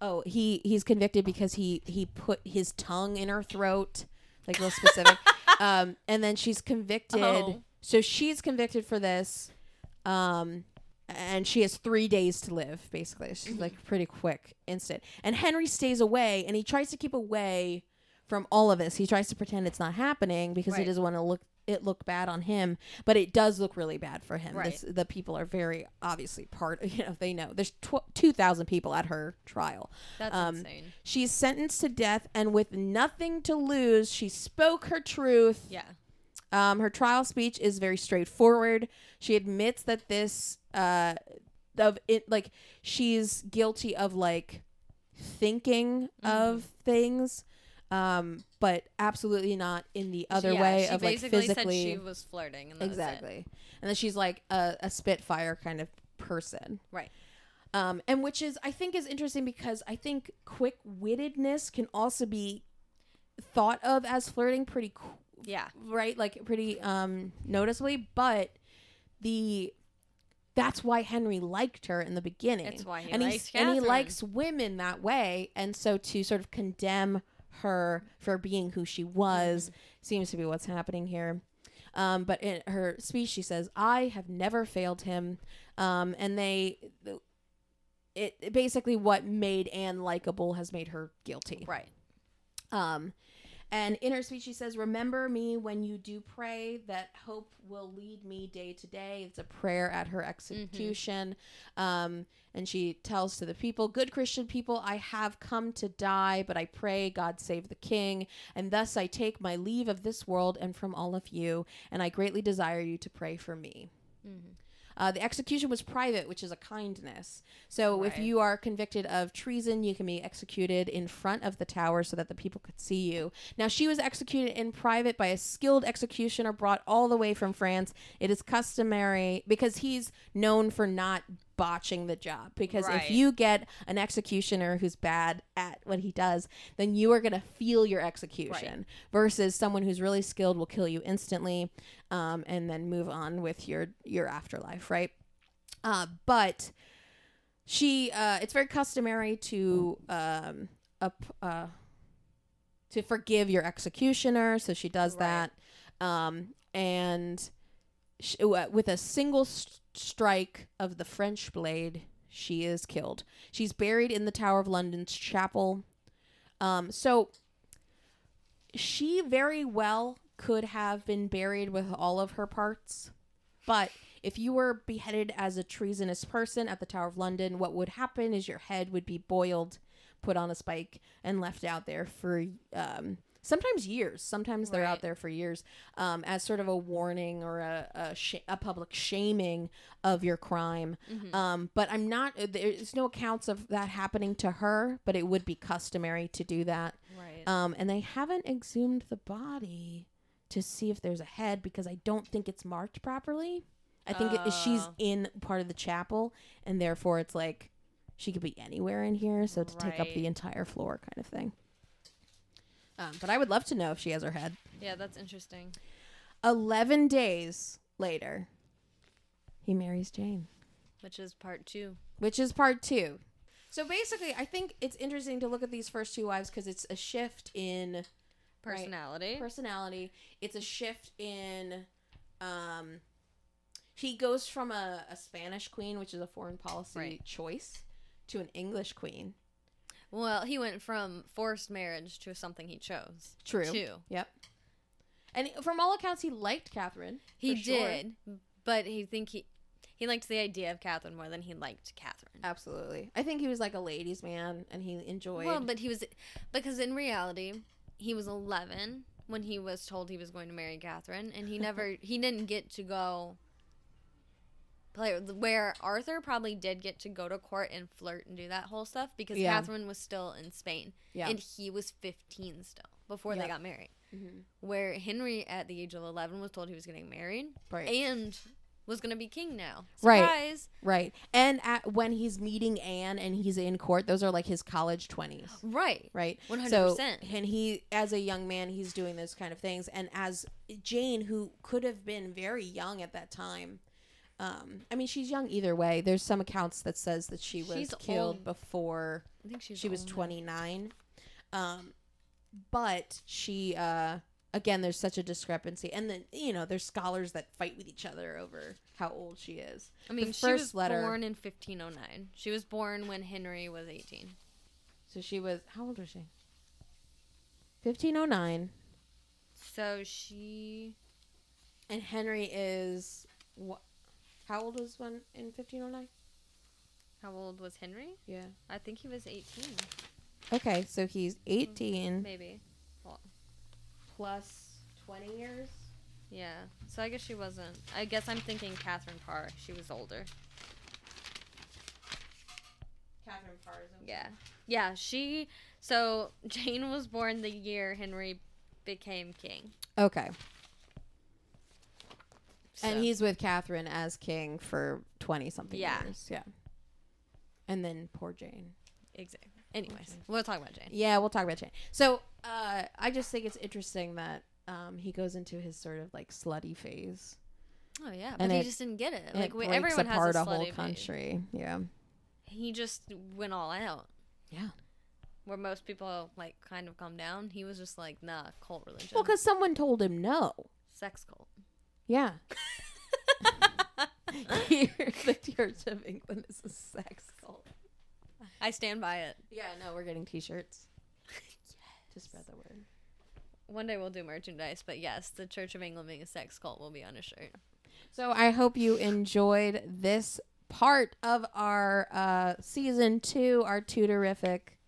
Oh, he he's convicted because he he put his tongue in her throat, like real specific. [LAUGHS] um, and then she's convicted. Oh. So she's convicted for this. Um, and she has three days to live. Basically, she's like pretty quick, instant. And Henry stays away, and he tries to keep away from all of this. He tries to pretend it's not happening because he doesn't want to look it look bad on him, but it does look really bad for him. Right. This, the people are very obviously part. [LAUGHS] You know, they know there's tw- two thousand people at her trial. That's Um, insane. She's sentenced to death, and with nothing to lose, she spoke her truth. Yeah. Um, her trial speech is very straightforward. She admits that this uh of it like she's guilty of like thinking Mm-hmm. of things um but absolutely not in the other Yeah, way she of like physically said she was flirting. And that was it. exactly and then she's like a, a spitfire kind of person Right. um and which is i think is interesting because i think quick-wittedness can also be thought of as flirting pretty qu- Yeah. right like pretty um noticeably but the that's why henry liked her in the beginning It's why he and likes and he likes women that way and so to sort of condemn her for being who she was. Seems to be what's happening here. Um, but in her speech she says i have never failed him. Um, and they it it basically what made anne likable has made her guilty. Right. um, and in her speech, she says, Remember me when you do pray, that hope will lead me day to day. It's a prayer at her execution. Um, and she tells to the people, Good Christian people, I have come to die, but I pray God save the king. And thus I take my leave of this world and from all of you. And I greatly desire you to pray for me. Uh, the execution was private, which is a kindness. So if you are convicted of treason, you can be executed in front of the tower so that the people could see you. Now, she was executed in private by a skilled executioner brought all the way from France. It is customary because he's known for not botching the job. Because Right. if you get an executioner who's bad at what he does, then you are going to feel your execution versus someone who's really skilled will kill you instantly um, and then move on with your your afterlife right uh, but she uh, it's very customary to um, up, uh, to forgive your executioner so she does Right. that um, and sh- uh, with a single st- strike of the french blade she is killed she's buried in the tower of london's chapel um, so she very well could have been buried with all of her parts. But if you were beheaded as a treasonous person at the Tower of London, what would happen is your head would be boiled, put on a spike, and left out there for um, sometimes years. Sometimes they're Right. out there for years um, as sort of a warning or a a, sh- a public shaming of your crime. Mm-hmm. Um, but I'm not. There's no accounts of that happening to her, but it would be customary to do that. Right. Um, and they haven't exhumed the body to see if there's a head because I don't think it's marked properly. I think it, she's Oh. in part of the chapel, and therefore it's like she could be anywhere in here, so to take up the entire floor, kind of thing. Um, but I would love to know if she has her head. yeah, that's interesting. Eleven days later, he marries Jane. Which is part two. which is part two. So basically, I think it's interesting to look at these first two wives because it's a shift in Right. Personality. personality. It's a shift in, um, he goes from a, a Spanish queen, which is a foreign policy Right. choice, to an English queen. Well, he went from forced marriage to something he chose. True. Too. Yep. And from all accounts, he liked Catherine. He for sure. did, but he think he he liked the idea of Catherine more than he liked Catherine. Absolutely. I think he was like a ladies' man, and he enjoyed. Well, but he was because in reality he was 11 when he was told he was going to marry Catherine, and he never [LAUGHS] he didn't get to go. Play where Arthur probably did get to go to court and flirt and do that whole stuff because Yeah. Catherine was still in Spain yeah. and he was 15 still before they got married. Mhm. Where Henry at the age of 11 was told he was getting married Right. and was gonna be king now. Right. Right. And at, when he's meeting Anne and he's in court, those are like his college 20s. Right. Right. 100%. So, and he, as a young man, he's doing those kind of things. And as Jane, who could have been very young at that time, um, I mean, she's young either way. There's some accounts that says that she was She's killed old. before I think she was 29. Um, but she, uh, again, there's such a discrepancy. And then, you know, there's scholars that fight with each other over how old she is. I mean, the she first was letter- born in 1509. She was born when Henry was 18. So she was, how old was she? 1509. So she And Henry is what? How old was one in 1509? how old was Henry? Yeah. I think he was 18, Okay, so he's 18 maybe. plus 20 years. Yeah. So I guess she wasn't. I guess I'm thinking Catherine Parr. She was older. Catherine Parr is Yeah. Yeah, she so Jane was born the year Henry became king. Okay. So- And he's with Catherine as king for 20 something Yeah. years. Yeah. And then poor Jane. exactly. Anyways, we'll talk about Jane. Yeah, we'll talk about Jane. So, uh, I just think it's interesting that um, he goes into his sort of like slutty phase. Oh yeah, but And he it- just didn't get it. Like it we, everyone has apart a, a whole slutty phase. country. Yeah. He just went all out. Yeah. Where most people like kind of calm down, he was just like, nah, cult religion, Well, because someone told him no. sex cult. Yeah. [LAUGHS] Here, the Church of England is a sex cult. I stand by it. Yeah, no, we're getting t-shirts. yes. [LAUGHS] To spread the word. One day we'll do merchandise, but yes, the Church of England being a sex cult will be on a shirt. So I hope you enjoyed this part of our uh, season two, our Tudorific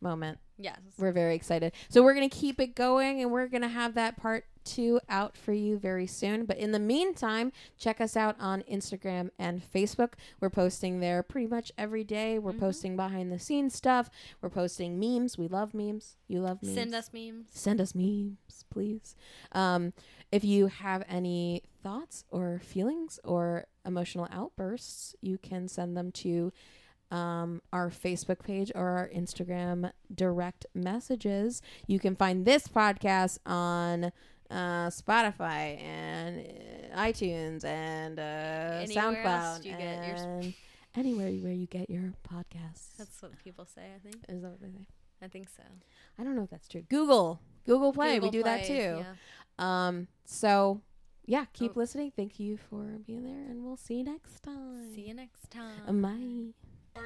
moment. Yes. We're very excited. So we're gonna keep it going, and we're gonna have that part two out for you very soon. But in the meantime, check us out on Instagram and Facebook. We're posting there pretty much every day. We're Mhm. posting behind the scenes stuff. We're posting memes. We love memes. You love memes. Send us memes. send us memes, please. Um, if you have any thoughts or feelings or emotional outbursts, you can send them to um, our Facebook page or our Instagram direct messages. You can find this podcast on uh, Spotify and uh, iTunes and uh, Anywhere SoundCloud you get your sp- and anywhere where you get your podcasts. That's what people say, I think. Is that what they say? I think so. I don't know if that's true. Google, Google Play, we Google do that too. yeah. Um, so yeah, keep Oh. listening. Thank you for being there, and we'll see you next time. See you next time. Bye.